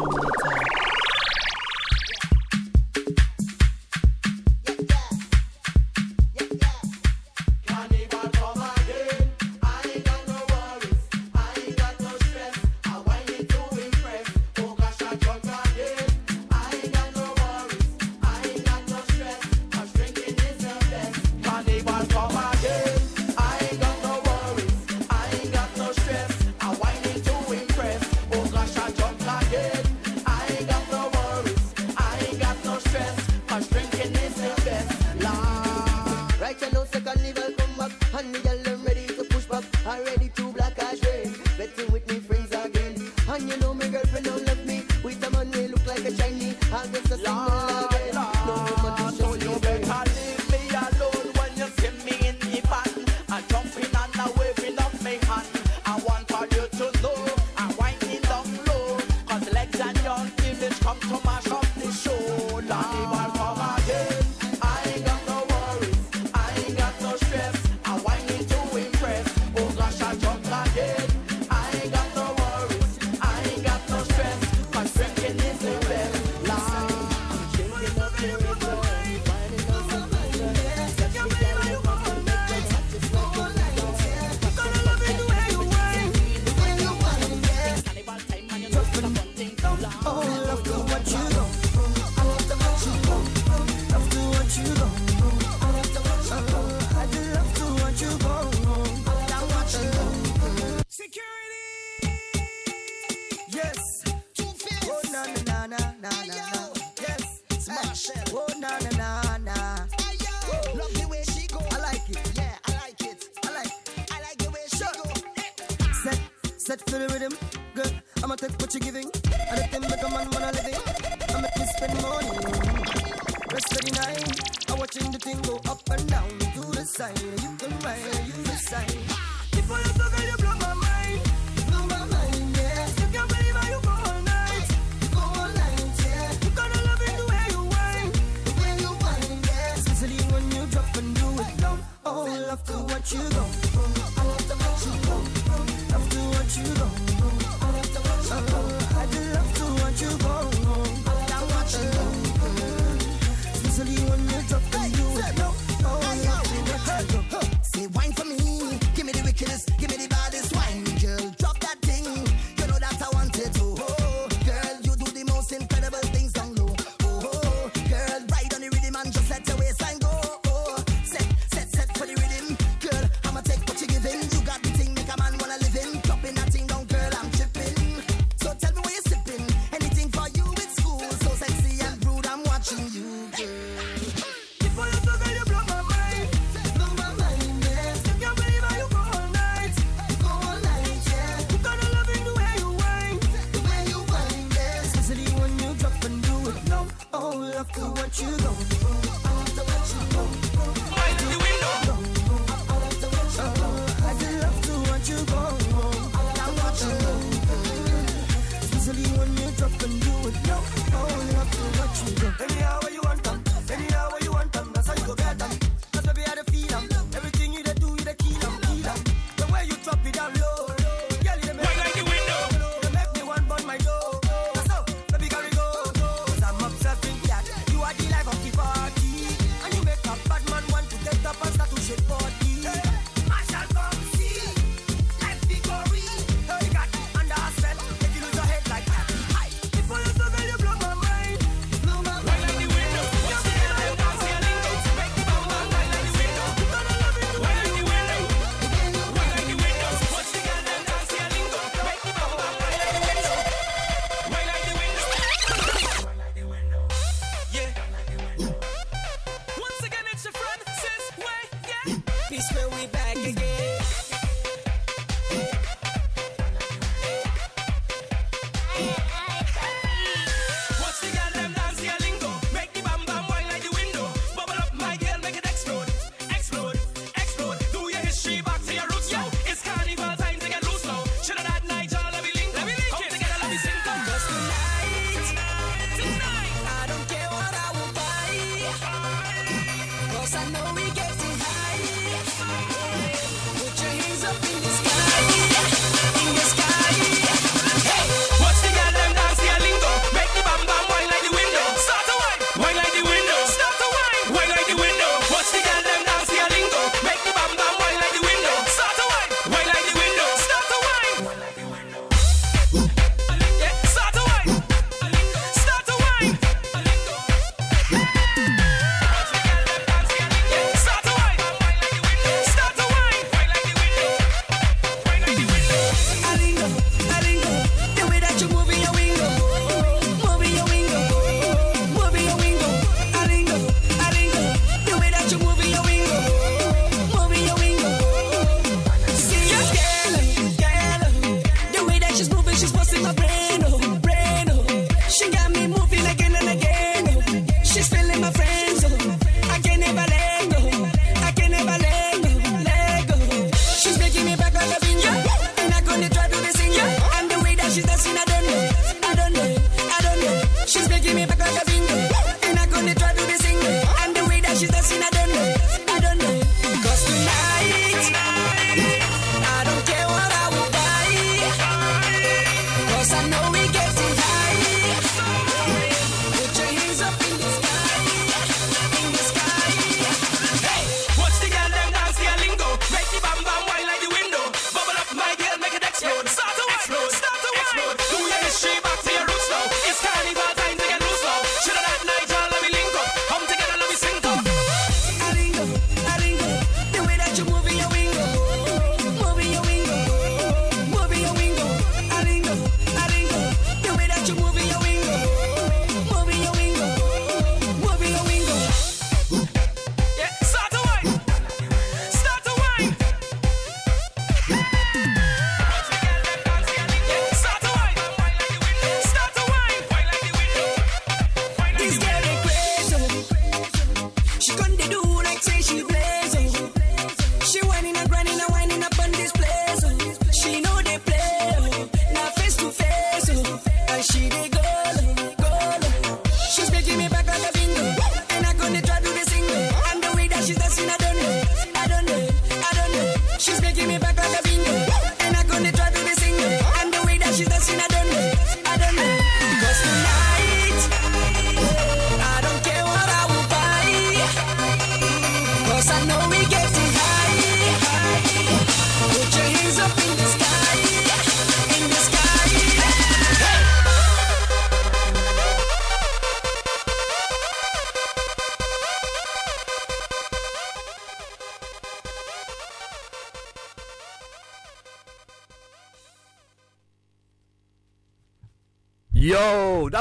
To watch you go. I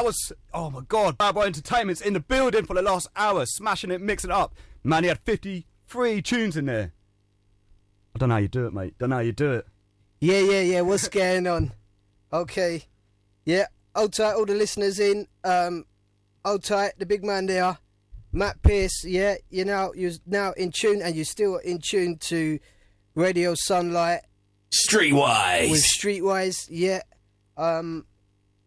was oh my god, Bad Boy Entertainment's in the building for the last hour, smashing it, mixing it up. Man, he had 53 tunes in there. I don't know how you do it, mate. Don't know how you do it. Yeah, yeah, yeah. What's going on? Okay. Yeah, hold tight, all the listeners in. Um, hold tight, the big man there, Matt Pearce. Yeah, you know you're now in tune, and you're still in tune to Radio Sunlight. Streetwise. With Streetwise, yeah. Um,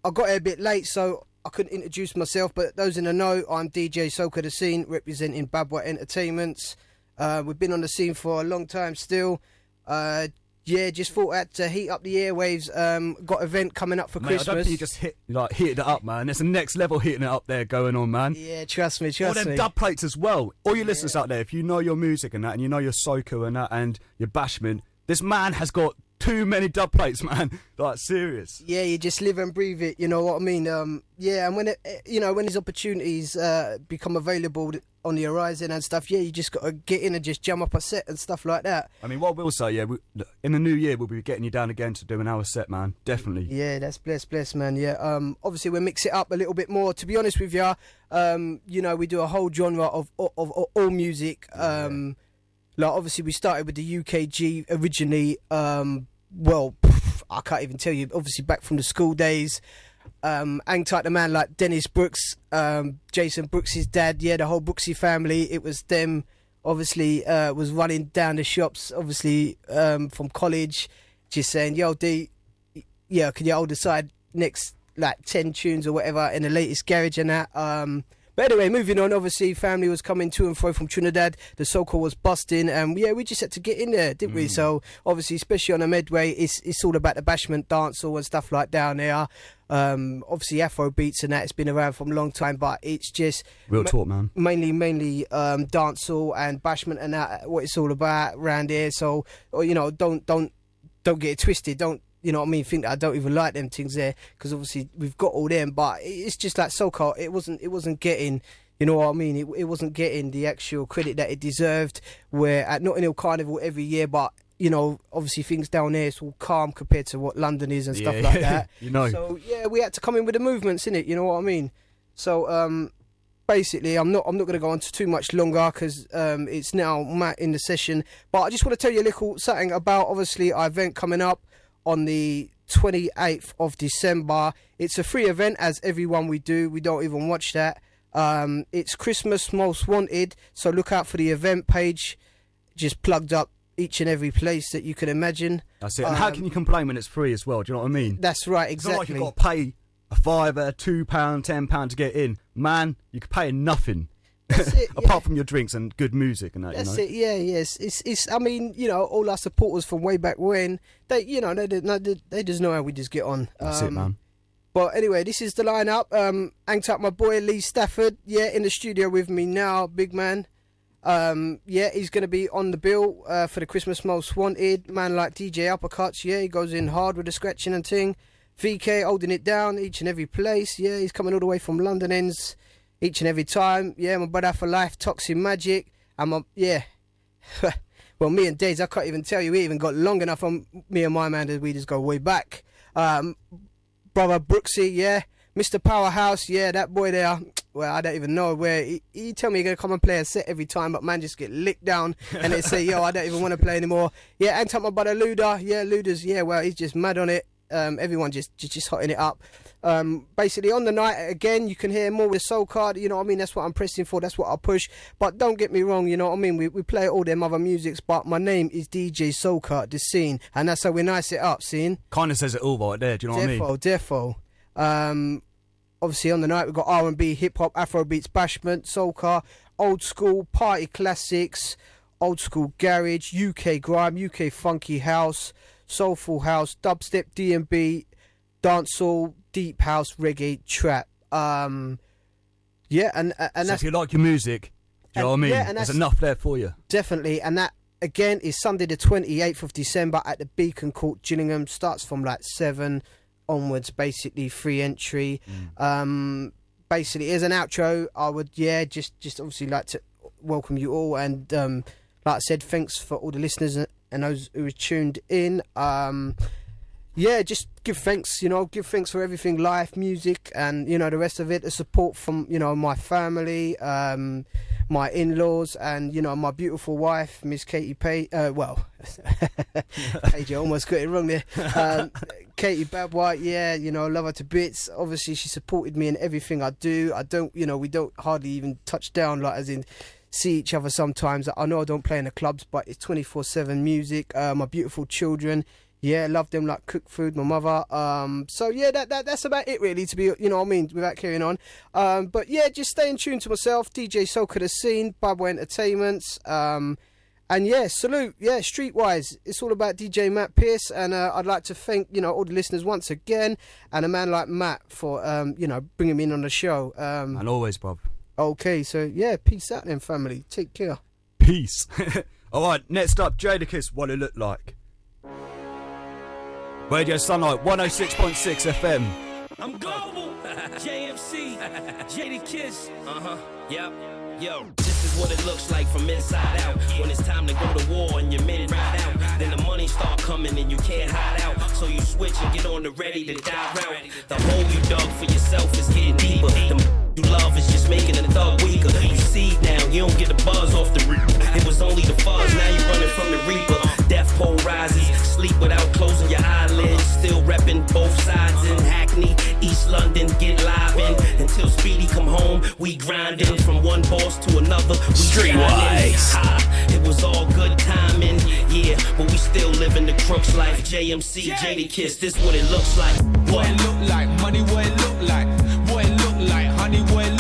I got here a bit late, so I couldn't introduce myself. But those in the know, I'm DJ Soca De Scene, representing Babwah Entertainments. Uh, we've been on the scene for a long time still. Uh, yeah, just thought I had to heat up the airwaves. Um, got event coming up for Mate, I Christmas. don't think you just hit like heated it up, man. There's a next level heating it up there going on, man. Yeah, trust me, All them me. dub plates as well. All your listeners out there, if you know your music and that, and you know your soca and that, and your bashment, this man has got too many dub plates, man. Like serious. Yeah, you just live and breathe it. You know what I mean? Um, yeah, and when it, eh, you know when these opportunities uh, become available on the horizon and stuff, yeah, you just got to get in and just jump up a set and stuff like that. I mean, what we'll say, yeah, we, in the new year we'll be getting you down again to do an hour set, man. Definitely. Yeah, that's blessed, blessed, man. Yeah. Um, obviously we'll mix it up a little bit more. To be honest with you, um, you know, we do a whole genre of of, of, of all music. Um, like obviously we started with the UKG originally. Um, well, I can't even tell you. Obviously back from the school days. Um, hang tight the man like Dennis Brooks, um, Jason Brooks' dad. Yeah, the whole Brooksy family. It was them. Obviously, uh, was running down the shops. Obviously, um, from college, just saying, "Yo, D, yeah, can you hold the side next like ten tunes or whatever in the latest garage and that." Um, but anyway, moving on. Obviously, family was coming to and fro from Trinidad. The soca was busting, and yeah, we just had to get in there, didn't we? So obviously, especially on the Medway, it's it's all about the bashment, dancehall, and stuff like down there. Um, obviously, Afro beats and that it's been around for a long time, but it's just Real ma- talk, man. Mainly, mainly um, dancehall and bashment and that. What it's all about around here. So, or, you know, don't don't don't get it twisted. Don't you know what I mean? Think that I don't even like them things there because obviously we've got all them, but it's just like soca. It wasn't. It wasn't getting. You know what I mean? It, it wasn't getting the actual credit that it deserved. Where at Notting Hill Carnival every year, but you know, obviously things down there it's all calm compared to what London is and stuff like that. You know. So yeah, we had to come in with the movements in it. You know what I mean? So um, basically, I'm not I'm not going to go on to too much longer because um, it's now Matt in the session. But I just want to tell you a little something about obviously our event coming up on the 28th of December. It's a free event as everyone we do. We don't even watch that. Um, it's Christmas Most Wanted, so look out for the event page. Just plugged up each and every place that you can imagine. That's it. And how Um, can you complain when it's free as well? Do you know what I mean? That's right, It's not like exactly. you've got to pay a fiver, two pound, ten pound to get in. Man, you could pay nothing. Apart from your drinks and good music and that, That's you know. it. Yeah, yes. It's it's. I mean, you know, all our supporters from way back when they, you know, they they, they, just know how we just get on. That's it, Um, man. But anyway, this is the lineup. Um, hanged up my boy Lee Stafford. Yeah, in the studio with me now, big man. Um, yeah, he's going to be on the bill uh, for the Christmas Most Wanted. Man like DJ Uppercuts. Yeah, he goes in hard with the scratching and thing. VK holding it down each and every place. Yeah, he's coming all the way from London ends each and every time. Yeah, my brother for life, Toxic Magic. I'm a, yeah. well, me and Days, I can't even tell you. We even got long enough on me and my man that we just go way back. Um, brother Brooksy, yeah. Mr. Powerhouse, yeah, that boy there. Well, I don't even know where. He, he tell me he's gonna come and play a set every time, but man just get licked down and they say, yo, I don't even want to play anymore. Yeah, and talk my brother Luda, yeah, Luda's, yeah, well, he's just mad on it. Um, everyone just, just just hotting it up. Um, basically, on the night again, you can hear more with Soca. You know what I mean? That's what I'm pressing for. That's what I'll push. But don't get me wrong. You know what I mean? We we play all them other musics, but my name is DJ Soca, the scene, and that's how we nice it up. Scene. Kind of says it all right there. Do you know what I mean? Defo, defo. Um, obviously on the night we've got R and B, hip hop, Afro beats, bashment, soca, old school party classics, old school garage, UK grime, UK funky house, soulful house, dubstep, D&B, dancehall, deep house, reggae, trap. Um, yeah, and and so that's if you like your music, do you know what I mean? yeah, and There's enough there for you. Definitely, and that again is Sunday the twenty eighth of December at the Beacon Court, Gillingham. Starts from like seven onwards, basically free entry. Um, basically, here's an outro. I would yeah, just just obviously like to welcome you all, and um, like I said, thanks for all the listeners and those who are tuned in. Um, yeah, just give thanks, you know, give thanks for everything, life, music, and you know the rest of it. The support from you know my family, um, my in-laws, and you know my beautiful wife, Miss Katie Pay. Uh, well, AJ almost got it wrong there. Um, Katie Babwhite, yeah, you know, I love her to bits. Obviously, she supported me in everything I do. I don't, you know, we don't hardly even touch down, like as in see each other sometimes. I know I don't play in the clubs, but it's 24 7 music. Uh, my beautiful children, yeah, love them like cook food, my mother. Um, so yeah, that, that that's about it really, to be, you know what I mean, without carrying on. Um, but yeah, just stay in tune to myself, DJ Soca De Scene, Babwah Entertainments. Um, and yeah, salute. Yeah, Streetwise. It's all about DJ Matt Pearce, and uh, I'd like to thank you know all the listeners once again, and a man like Matt for um, you know bringing me in on the show. Um, And always, Bob. Okay, so yeah, peace out then, family. Take care. Peace. All right, next up, Jadakiss, what it look like. Radio Sunlight, 106.6 FM. I'm global. JMC, Jadakiss. Uh huh. Yep. Yo, this is what it looks like from inside out. When it's time to go to war and your men ride out, then the money start coming and you can't hide out. So you switch and get on the ready to die route. The hole you dug for yourself is getting deeper. The m- you love is just making a thug weaker. You see now, you don't get the buzz off the reaper. It was only the fuzz, now you running from the reaper. Pole rises, sleep without closing your eyelids. Still repping both sides in Hackney, East London, get live in. Until Speedy come home, we grinding from one boss to another. We Streetwise. Ha, it was all good timing, yeah, but we still living the crooks life. JMC, Jada Kiss, this what it looks like. What it look like, money what it look like, what it look like, honey what it look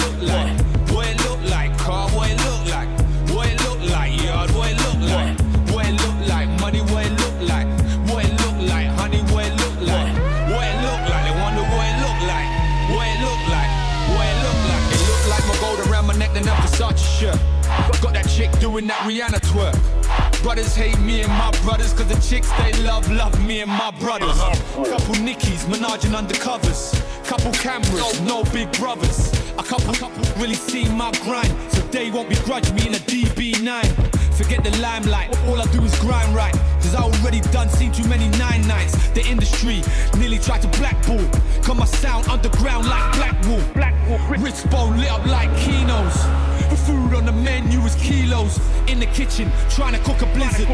doing that Rihanna twerk. Brothers hate me and my brothers, cause the chicks they love, love me and my brothers. Couple Nickies, menaging undercovers. Couple cameras, no big brothers. A couple, couple really see my grind, so they won't begrudge me in a DB9. Forget the limelight, all I do is grind right. Cause I already done seen too many nine nights. The industry nearly tried to blackball. Got my sound underground like Blackwall. Blackwall. Rich bone lit up like Kinos. The food on the menu is kilos. In the kitchen, trying to cook a blizzard.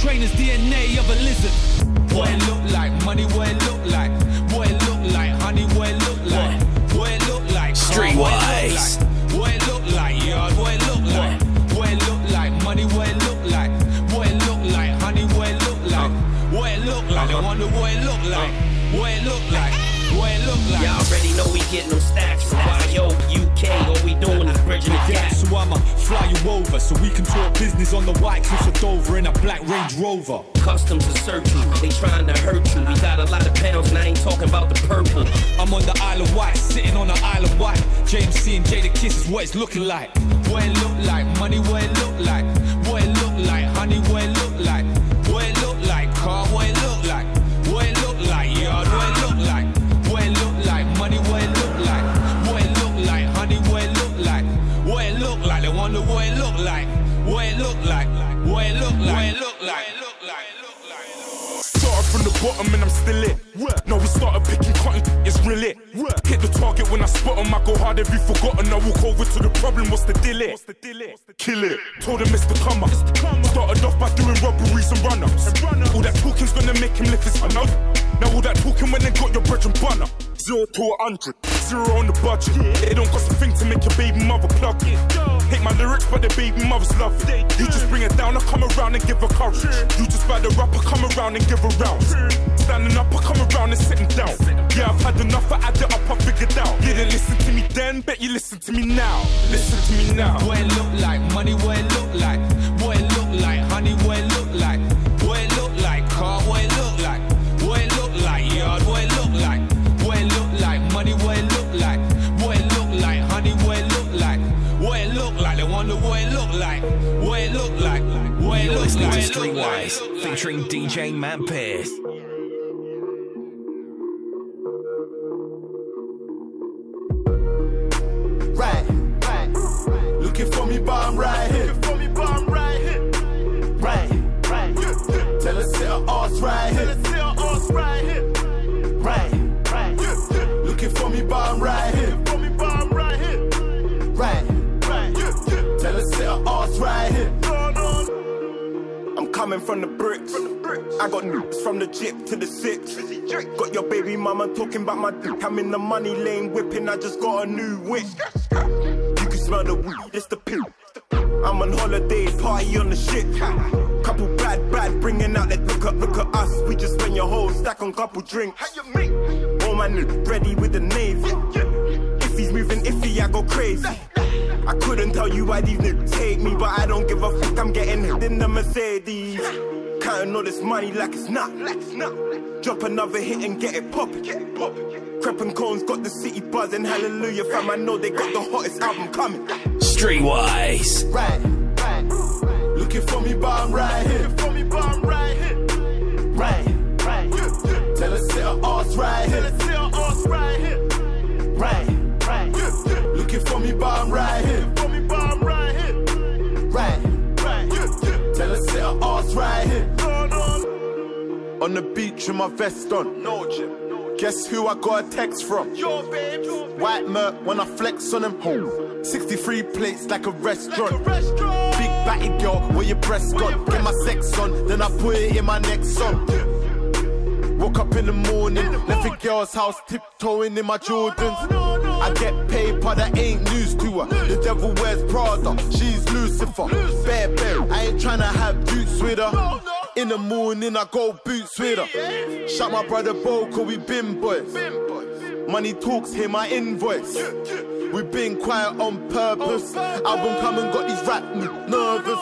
Trainer's DNA of a lizard. What it look like, money, what it look like. What it look like, honey, what it look like. What it look like, Streetwise. What it look like, yard, what it look like. What it look like, money, what it look like. What it look like, honey, what it look like. What it look like, I wonder what it look like. What it look like, what it look like. Y'all already know we getting them stacks from YO, UK. All we doing bridging Yeah, so I'ma fly you over so we can talk business on the white cliffs of Dover in a black Range Rover. Customs are searching, they trying to hurt you. We got a lot of pounds, and I ain't talking about the purple. I'm on the Isle of Wight, sitting on the Isle of Wight. JMC and Jadakiss is what it's looking like. What it look like, money, what it look like. What it look like, honey, what it look like. Bottom and I'm still it. Now we started picking cotton, it's real it. Hit the target when I spot 'em, I go hard every forgotten. I walk over to the problem, what's the deal it? Kill it. Told him Mr. Come Started off by doing robberies and run ups. All that talking's gonna make him lift his hand up. Now all that talking when they got your bread and butter. Zero to a hundred, zero on the budget. It don't cost a thing to make your baby mother plug it. Hate my lyrics, but the baby mothers love it. You just bring it down, I come around and give her courage. You just buy the rap, I come around and give her rounds. Standing up, I come around and sitting down. Yeah, I've had enough, I add it up, I figured out. Didn't listen to me then, bet you listen to me now. Listen to me now. What it look like, money, what it look like, what it look like, honey, what it look like, what it look like, car, what it look like, what it look like, yard, what it look like, what it look like, money, what it look like, what it look like, honey, what it look like, what it look like, they wonder what it look like, what it look like, what it You're look listening like, to Streetwise, featuring DJ Matt Pearce. Right, right. Looking for me, but I'm right here. Looking for me, but I'm right here. Right, right. Tell her sit her ass right here. Tell her sit her ass right here. Right, right. Looking for me, but I'm right here. Looking for me, but I'm right here. Right, right. Tell her sit her ass right here. I'm coming from the bricks. I got nukes from the jip to the six. Got your baby mama talking about my dick. I'm in the money lane whipping. I just got a new whip. You can the weed, it's the pill. I'm on holiday, party on the ship. Couple bad, bad, bringing out that look at, look at us. We just spend your whole stack on couple drinks. All my niggas ready with the navy. If he's moving iffy, I go crazy. I couldn't tell you why these niggas hate me, but I don't give a fuck. I'm getting hit in the Mercedes. Counting all this money like it's not. Drop another hit and get it poppin'. Crep and cones got the city buzzing. Hallelujah, fam. I know they got the hottest album coming. Streetwise. Right, right. Looking for me, but I'm right here. Looking for me, but I'm right here. Right, right. Tell her sit her ass right here. Tell her sit her ass right here. Right, right. Looking for me, but I'm right here. Looking for me, but I'm right here. Right, right. Tell her sit her ass right here. On the beach with my vest on. No Jim. Guess who I got a text from? Your babes. White Merc when I flex on them. 63 plates like a restaurant. Big batty girl, where your breast gone? Get my sex on, then I put it in my next song. Woke up in the morning, left a girl's house tiptoeing in my Jordans. I get paper that ain't news to her. The devil wears Prada, she's Lucifer. Bear, bear, I ain't tryna have boots with her. In the morning, I go boots with her. Shot my brother Bo, cause we been boys. Money talks, hear my invoice. We been quiet on purpose. Album come and got these rap nervous.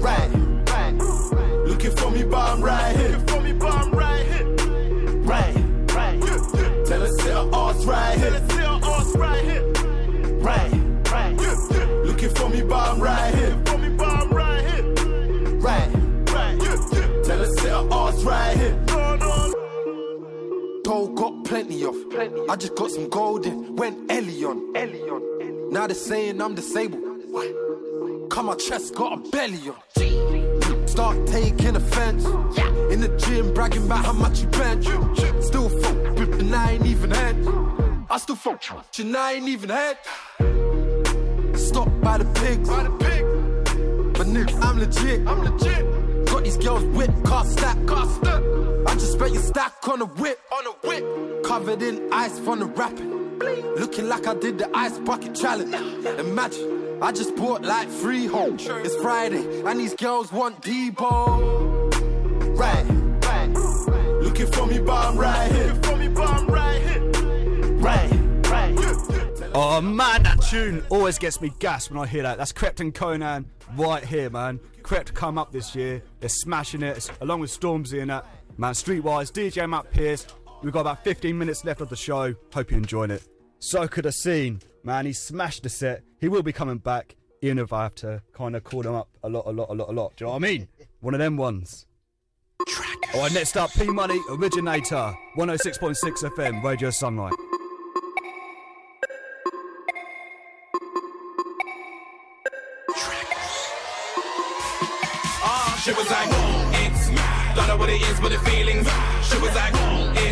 Right, right. Looking for me, but I'm right here. Right. Right. Tell her sit her ass right here. Right, right. Looking for me, but I'm right here. Gold got plenty of. I just got some gold in. Went Elion. Now they're saying I'm disabled. Come my chest got a belly on. Start taking offense. In the gym bragging about how much you bench. Still fuck with the nine even head. I still fuck with your nine even head. Stop by the pigs. But nigga, I'm legit. I'm legit. Got these girls whip, car stack, car stack. I just spent your stack on a whip, on a whip. Covered in ice from the rapping. Looking like I did the ice bucket challenge. Imagine, I just bought like three homes. It's Friday, and these girls want Debo. Right, right. Looking for me, but I'm right here. Looking for me, but I'm right here. Right, right. Oh man, that tune always gets me gassed when I hear that. That's Krept and Konan right here, man. Krept come up this year. They're smashing it, along with Stormzy and that. Man, Streetwise, DJ Matt Pearce. We've got about 15 minutes left of the show. Hope you're enjoying it. So could have seen, man. He smashed the set. He will be coming back, even if I have to kind of call him up a lot, a lot, a lot, a lot. Do you know what I mean? One of them ones. All right, next up, P Money Originator, 106.6 FM, Radio Sunlight. She was like, it's me. Don't know what it is, but the feelings. She was like, it's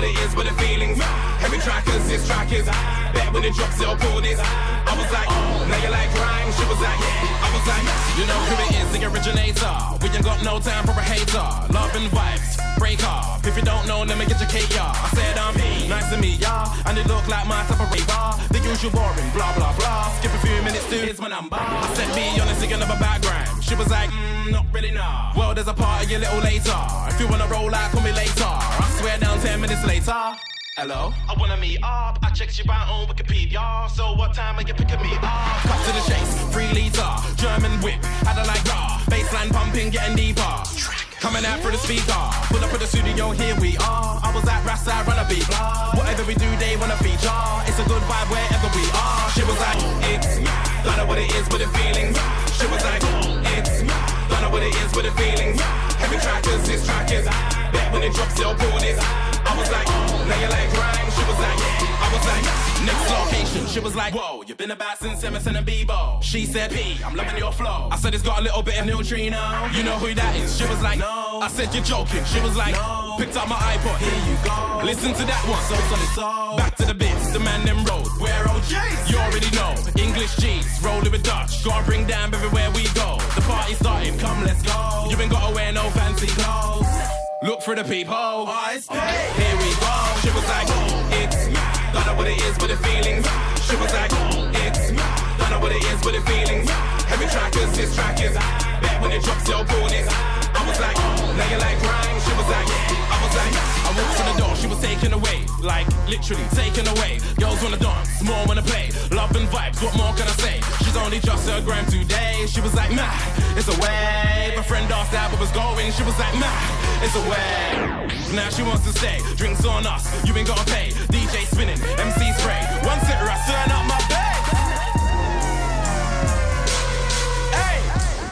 what it is, but the feelings. Heavy trackers, this track is. Bet when it drops, it'll pull this. I was like, now you like rhyme. She was like, yeah. I was like, you know who it is, the originator. We ain't got no time for a hater. Love and vibes, break off. If you don't know, let me get your cake, y'all. I said I'm me, nice to meet y'all. And it look like my type of raver. The usual boring, blah blah blah. Skip a few minutes, dude. Here's my number. I said, be honest, again of a background. She was like, mm, not really nah. Well, there's a party a little later. If you wanna roll out, call me later. I swear down ten minutes later. Hello? I wanna meet up. I checked you out on Wikipedia. So what time are you picking me up? Cut to the chase, three liter, German whip. Had a like raw, baseline pumping, getting deeper. Coming out through the speaker. Pull up at the studio, here we are. I was at Rasta, run a beat. Whatever we do, they wanna feature. It's a good vibe wherever we are. She was like, it's me. Don't know what it is, but the feelings. She was like, it's know what it is, but the feelings. Heavy trackers, this track is. When it drops, it'll pull this. I was like, now you like rhyme. She was like, yeah. I was like, next location. She was like, whoa, you've been about since Emerson and Bebo. She said, P, I'm loving your flow. I said, it's got a little bit of neutrino. You know who that is? She was like, no. I said, you're joking. She was like, no. Picked up my iPod. Here you go. Listen to that one. So solid soul. Back to the bits. The man them road. Where OJs? You already know. English G's. Rolling with Dutch. Gotta bring down everywhere we go. The party's starting, Come, let's go. You ain't gotta wear no fancy clothes. Look for the peephole. Here we go. She was like, it's. Don't know what it is, but the feelings. She was like, it's. Don't know what it is, but the feelings. Heavy trackers, is. Bet when it drops, pull this. I was like, now you like rhyme. She was like, yeah. I was like, I walked to the door, she was taken away. Like, literally taken away. Girls wanna dance, more wanna play. Love and vibes, what more can I say? She's only just her gram today. She was like, man, it's a wave. A friend asked how it was going. She was like, man, it's a wave. Now she wants to stay. Drinks on us, you ain't gotta pay. DJ spinning, MC spray. One sitter, I turn up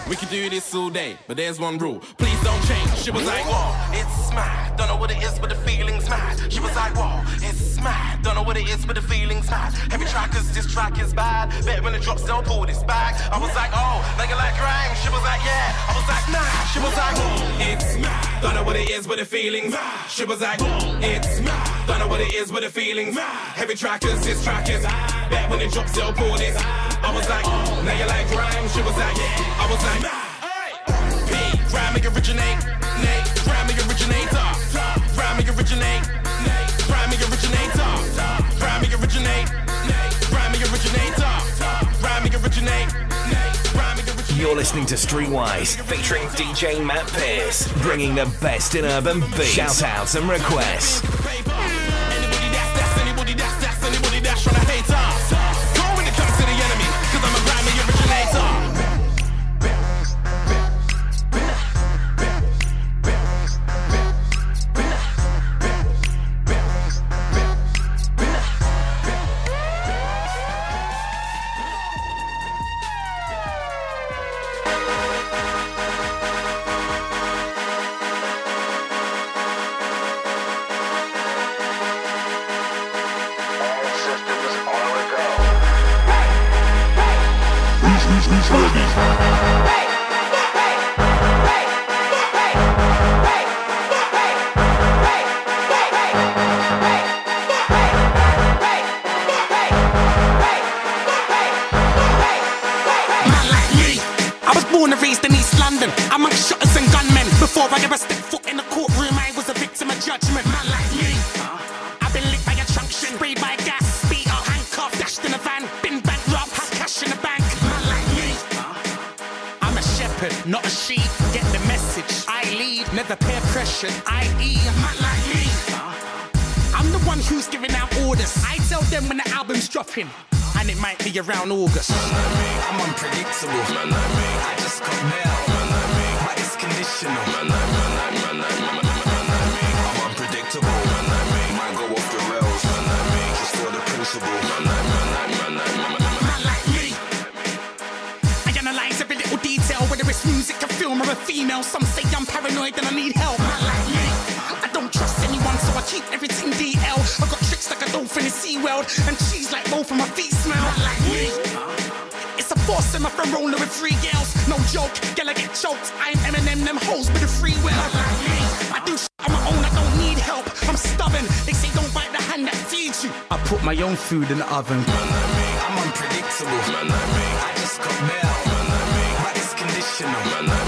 we could do this all day, but there's one rule. Please don't change. She was like, whoa, it's mad. Don't know what it is, but the feeling's mad. She was like, whoa, it's mad. Don't know what it is, but the feeling's mad. Heavy trackers, this track is bad. Bet when it drops, they'll pull this back. I was like, oh, like you like rhyme. She was like, yeah. I was like, nah. She was like, oh, it's mad. Don't know what it is, but the feeling's mad. She was like, it's mad. Don't know what it is, but the feeling's mad. Heavy trackers, this track is bad. Bet when it drops, they'll pull this. I was like, oh, now you like rhyme. She was like, yeah. I was like, You're listening to Streetwise, featuring DJ Matt Pearce, bringing the best in urban beats, shout outs and requests. anybody that's that's anybody that's trying to hate us. Not a sheep. Get the message. I lead, never peer pressured. I.e. a man like me. I'm the one who's giving out orders. I tell them when the album's dropping, and it might be around August. Man like me, I'm unpredictable. Man like me. I just got mail. Man like me. But it's conditional. Man like, man film, or a female. Some say I'm paranoid and I need help. Man like me. I don't trust anyone, so I keep everything DL. I got tricks like a dolphin in SeaWorld, and cheese like both of my feet smell. Man like me. It's a force in my friend rolling with three girls. No joke, girl, I get choked. I'm Eminem, them hoes with a free will. I do shit on my own, I don't need help. I'm stubborn. They say don't bite the hand that feeds you. I put my own food in the oven. I'm unpredictable. Man like me, I just got mail. But it's conditional. I'm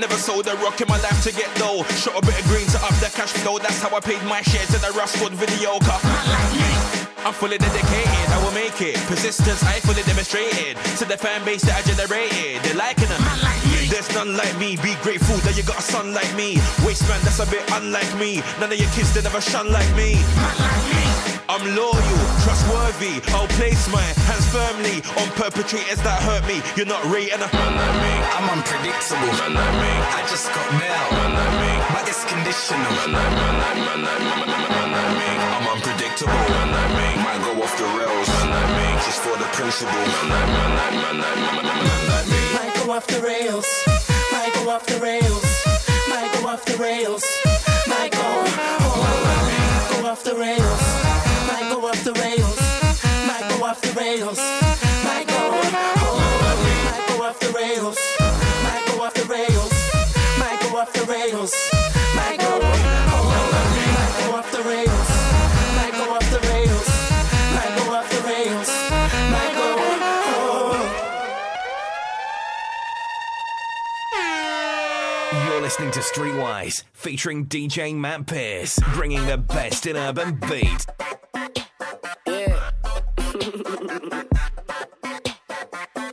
never sold a rock in my life to get dough. Shot a bit of green to up the cash flow. That's how I paid my shares to the Rustwood video. Car. I'm fully dedicated, I will make it. Persistence, I fully demonstrated. To the fan base that I generated, they're liking them. There's none like me. Be grateful that you got a son like me. Waste man, that's a bit unlike me. None of your kids they never shun like me. I'm loyal, trustworthy. I'll place my hands firmly on perpetrators that hurt me. You're not rating a man like me. I'm unpredictable. Man like me. I just got mail. Man like me. But it's conditional. I'm unpredictable. Man like me. Might go off the rails. Man like me. Just for the principle. Man like me, might go off the rails. Might go off the rails. Might go off the rails. Might go. Oh, go off the rails. Off the rails. Might go off the rails. Might go. Oh, might go off the rails. Might go off the rails. Might go off the rails. Listening to Streetwise, featuring DJ Matt Pearce, bringing the best in urban beat. Yeah.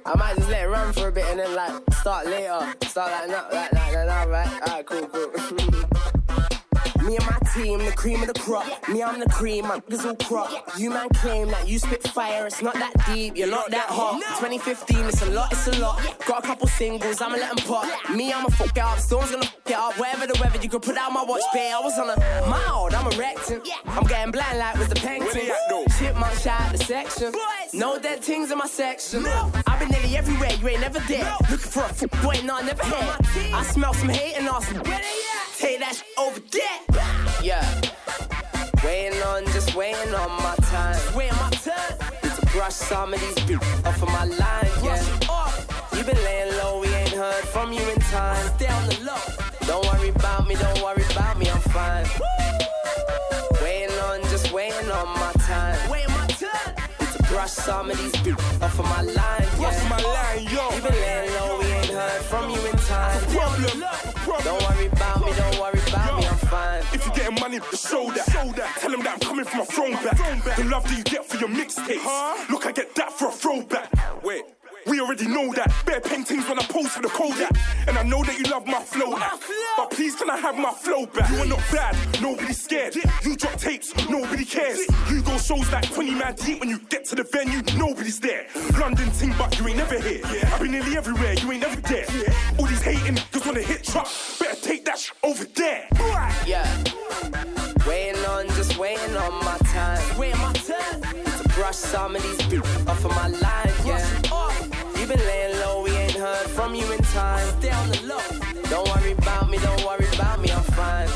I might just let it run for a bit and then like start later. Start like now, like like like now, right? Alright, cool, cool. Me and my team, the cream of the crop. Me, I'm the cream, my niggas all crop. You man claim that you spit fire, it's not that deep, you're not that hot. 2015, it's a lot, it's a lot. Got a couple singles, I'ma let them pop. Me, I'ma fuck it up, Storm's gonna fuck it up. Whatever the weather, you can put out my watch, pay. I was on a mild, I'm a erecting. I'm getting blind like with the painting. Chipmunk shot out the section. No dead things in my section. I've been nearly everywhere, you ain't never there. Looking for a fuck boy, no, I never had. I smell some hate and awesome. Take that shit over there. Yeah. Waiting on, just waiting on my time. Waiting my turn. Need to brush some of these bitches off of my line, yeah. You've been laying low, we ain't heard from you in time. Stay on the low. Don't worry about me, don't worry about me, I'm fine. Waiting on, just waiting on my time. Waiting my turn. Need to brush some of these bitches off of my line, yeah. Off my line, yo. You've been laying low, we ain't heard from you in time. Problem, problem. Don't worry about me, don't worry getting money, show that. Show that. Tell them that I'm coming from a throwback. The love that you get for your mixtapes. Look, I get that for a throwback. Wait. We already know that. Bare paintings when I pose for the Kodak. And I know that you love my flow. But please, can I have my flow back? You are not bad, nobody's scared. You drop tapes, nobody cares. You go shows like 20 man deep when you get to the venue, nobody's there. London ting, but you ain't never here. I've been nearly everywhere, you ain't never there. All these hating just wanna hit truck. Better take that sh- over there. Yeah. Waiting on, just waiting on my time. Waiting my turn. To brush some of these bitches off of my line, yeah. You been laying low, we ain't heard from you in time. Stay on the low. Don't worry about me, don't worry about me, I'm fine.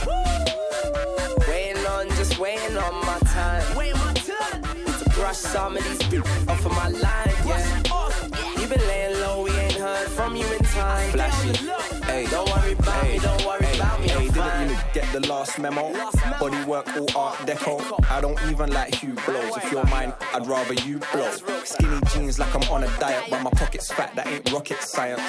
Waiting on, just waiting on my time. Waiting my turn. To brush some of these bitches off of my line, yeah. You been laying low, we ain't heard from you in time. Flashy. Hey, Don't worry about me, don't worry about me, Hey, I'm didn't fine. The last memo? Body work, all art deco. I don't even like Hugh blows. If you're mine, I'd rather you blow. Skinny jeans like I'm on a diet, but my pocket's fat. That ain't rocket science.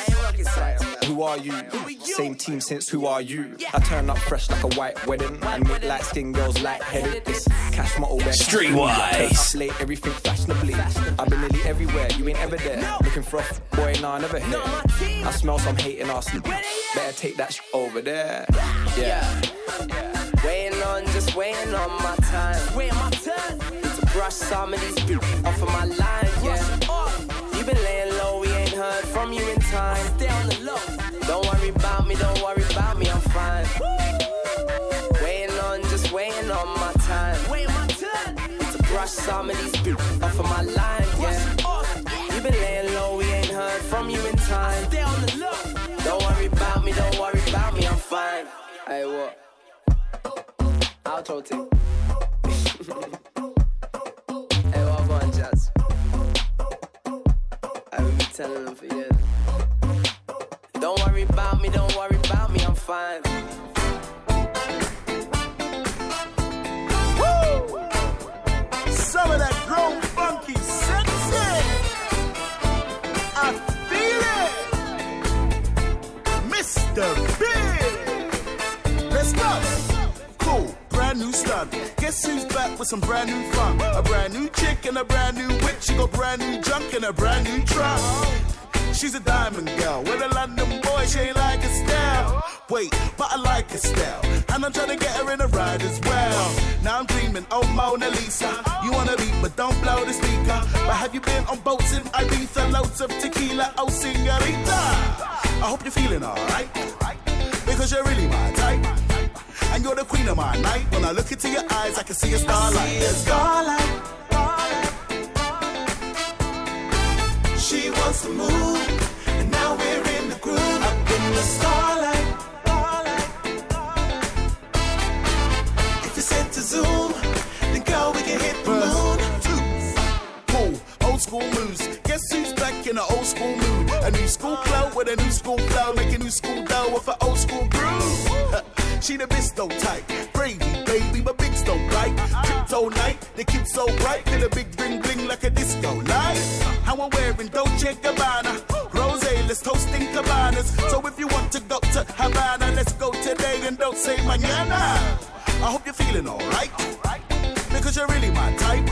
Who are you? Same team since who are you? I turn up fresh like a white wedding and make light skin girls light-headed. This cash model wear Streetwise. Late, everything fashionably. I've been nearly everywhere, you ain't ever there. Looking for a f- boy, nah, never here. I smell some hating ass. Better take that sh- over there. Yeah. Waiting on, just waiting on my time. Waiting my turn. To brush some of these bitches off of my line, yeah. You been laying low, we ain't heard from you in time. Stay on the low. Don't worry about me, don't worry about me, I'm fine. Waiting on, just waiting on my time. Waiting my turn. To brush some of these bitches off of my line, yeah. You been laying low, we ain't heard from you in time. Stay on the low. Don't worry about me, don't worry about me, I'm fine. Hey, what? Outro thing. hey, what about Jazz? I will be telling them for years. Don't worry about me, don't worry about me, I'm fine. Woo! Some of that grown funky sexy. I feel it. Mr. Big. Brand new stunt. Guess who's back with some brand new fun? A brand new chick and a brand new whip. She got brand new junk and a brand new truck. She's a diamond girl with a London boy. She ain't like a style. Wait, but I like her style. And I'm trying to get her in a ride as well. Now I'm dreaming, oh Mona Lisa. You wanna beat, but don't blow the speaker. But have you been on boats in Ibiza? Loads of tequila, oh senorita. I hope you're feeling alright. Because you're really my type. And you're the queen of my night. When I look into your eyes, I can see a starlight. There's starlight. She wants to move, and now we're in the groove. Up in the starlight. If you said to zoom, then go, we can hit the moon. Cool, old school moves. Guess who's back in an old school mood? A new school flow with a new school flow, make a new school dough with an old school groove. She the Bisto type, gravy baby, but bigs don't bite. Crypto night, the kids so bright, feel a big bling bling like a disco light. How I'm wearing Dolce Gabbana, Rose, let's toasting cabanas. So if you want to go to Havana, let's go today and don't say mañana. I hope you're feeling alright, because you're really my type.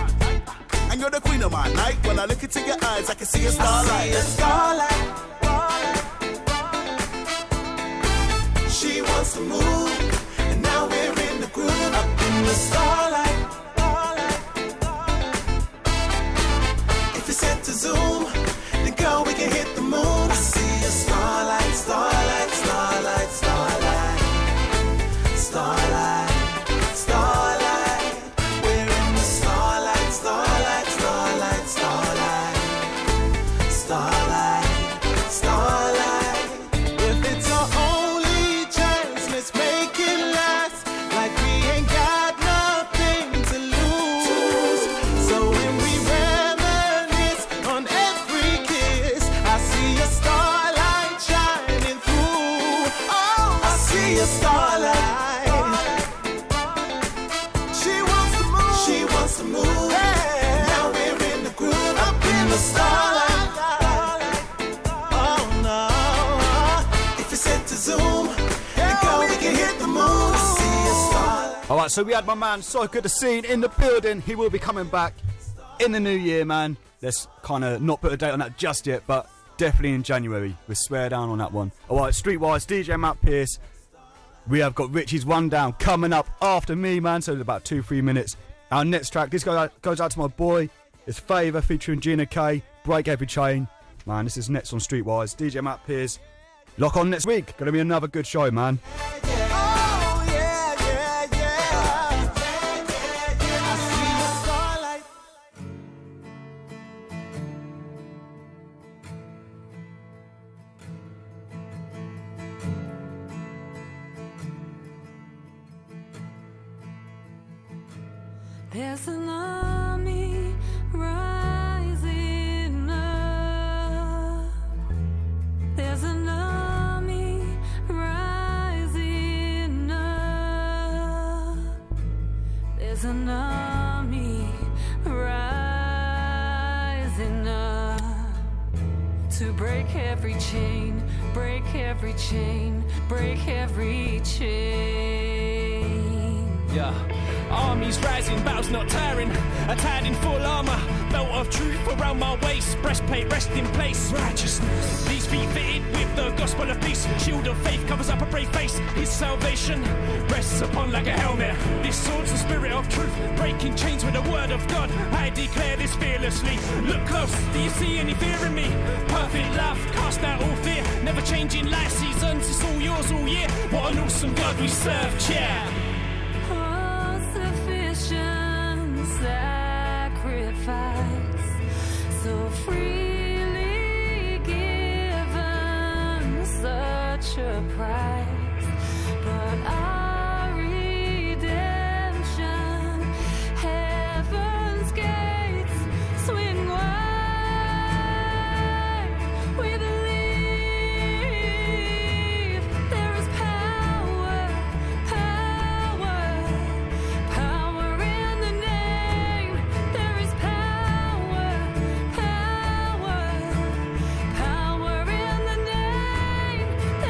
And you're the queen of my night. When I look into your eyes, I can see a starlight. a starlight. Wants to move, and now we're in the groove. Up in the starlight. So we had my man Good to See in the building. He will be coming back in the new year, man. Let's kind of not put a date on that just yet, but definitely in January. We swear down on that one. All right, Streetwise, DJ Matt Pearce. We have got Richie's One Down coming up after me, man. So in about two, three minutes. Our next track, this out, goes out to my boy. It's Favour featuring Gina K. Break Every Chain. Man, this is next on Streetwise. DJ Matt Pearce. Lock on next week. Gonna be another good show, man. There's an army rising up. There's an army rising up. There's an army rising up to break every chain, break every chain, break every chain. Yeah. Armies rising, battles not tiring. Attired in full armor, belt of truth around my waist. Breastplate rest in place. Righteousness. These feet fitted with the gospel of peace. Shield of faith covers up a brave face. His salvation rests upon like a helmet. This sword's the spirit of truth, breaking chains with the word of God. I declare this fearlessly. Look close, do you see any fear in me? Perfect love, cast out all fear. Never changing life seasons, it's all yours all year. What an awesome God we serve, yeah. price, but I.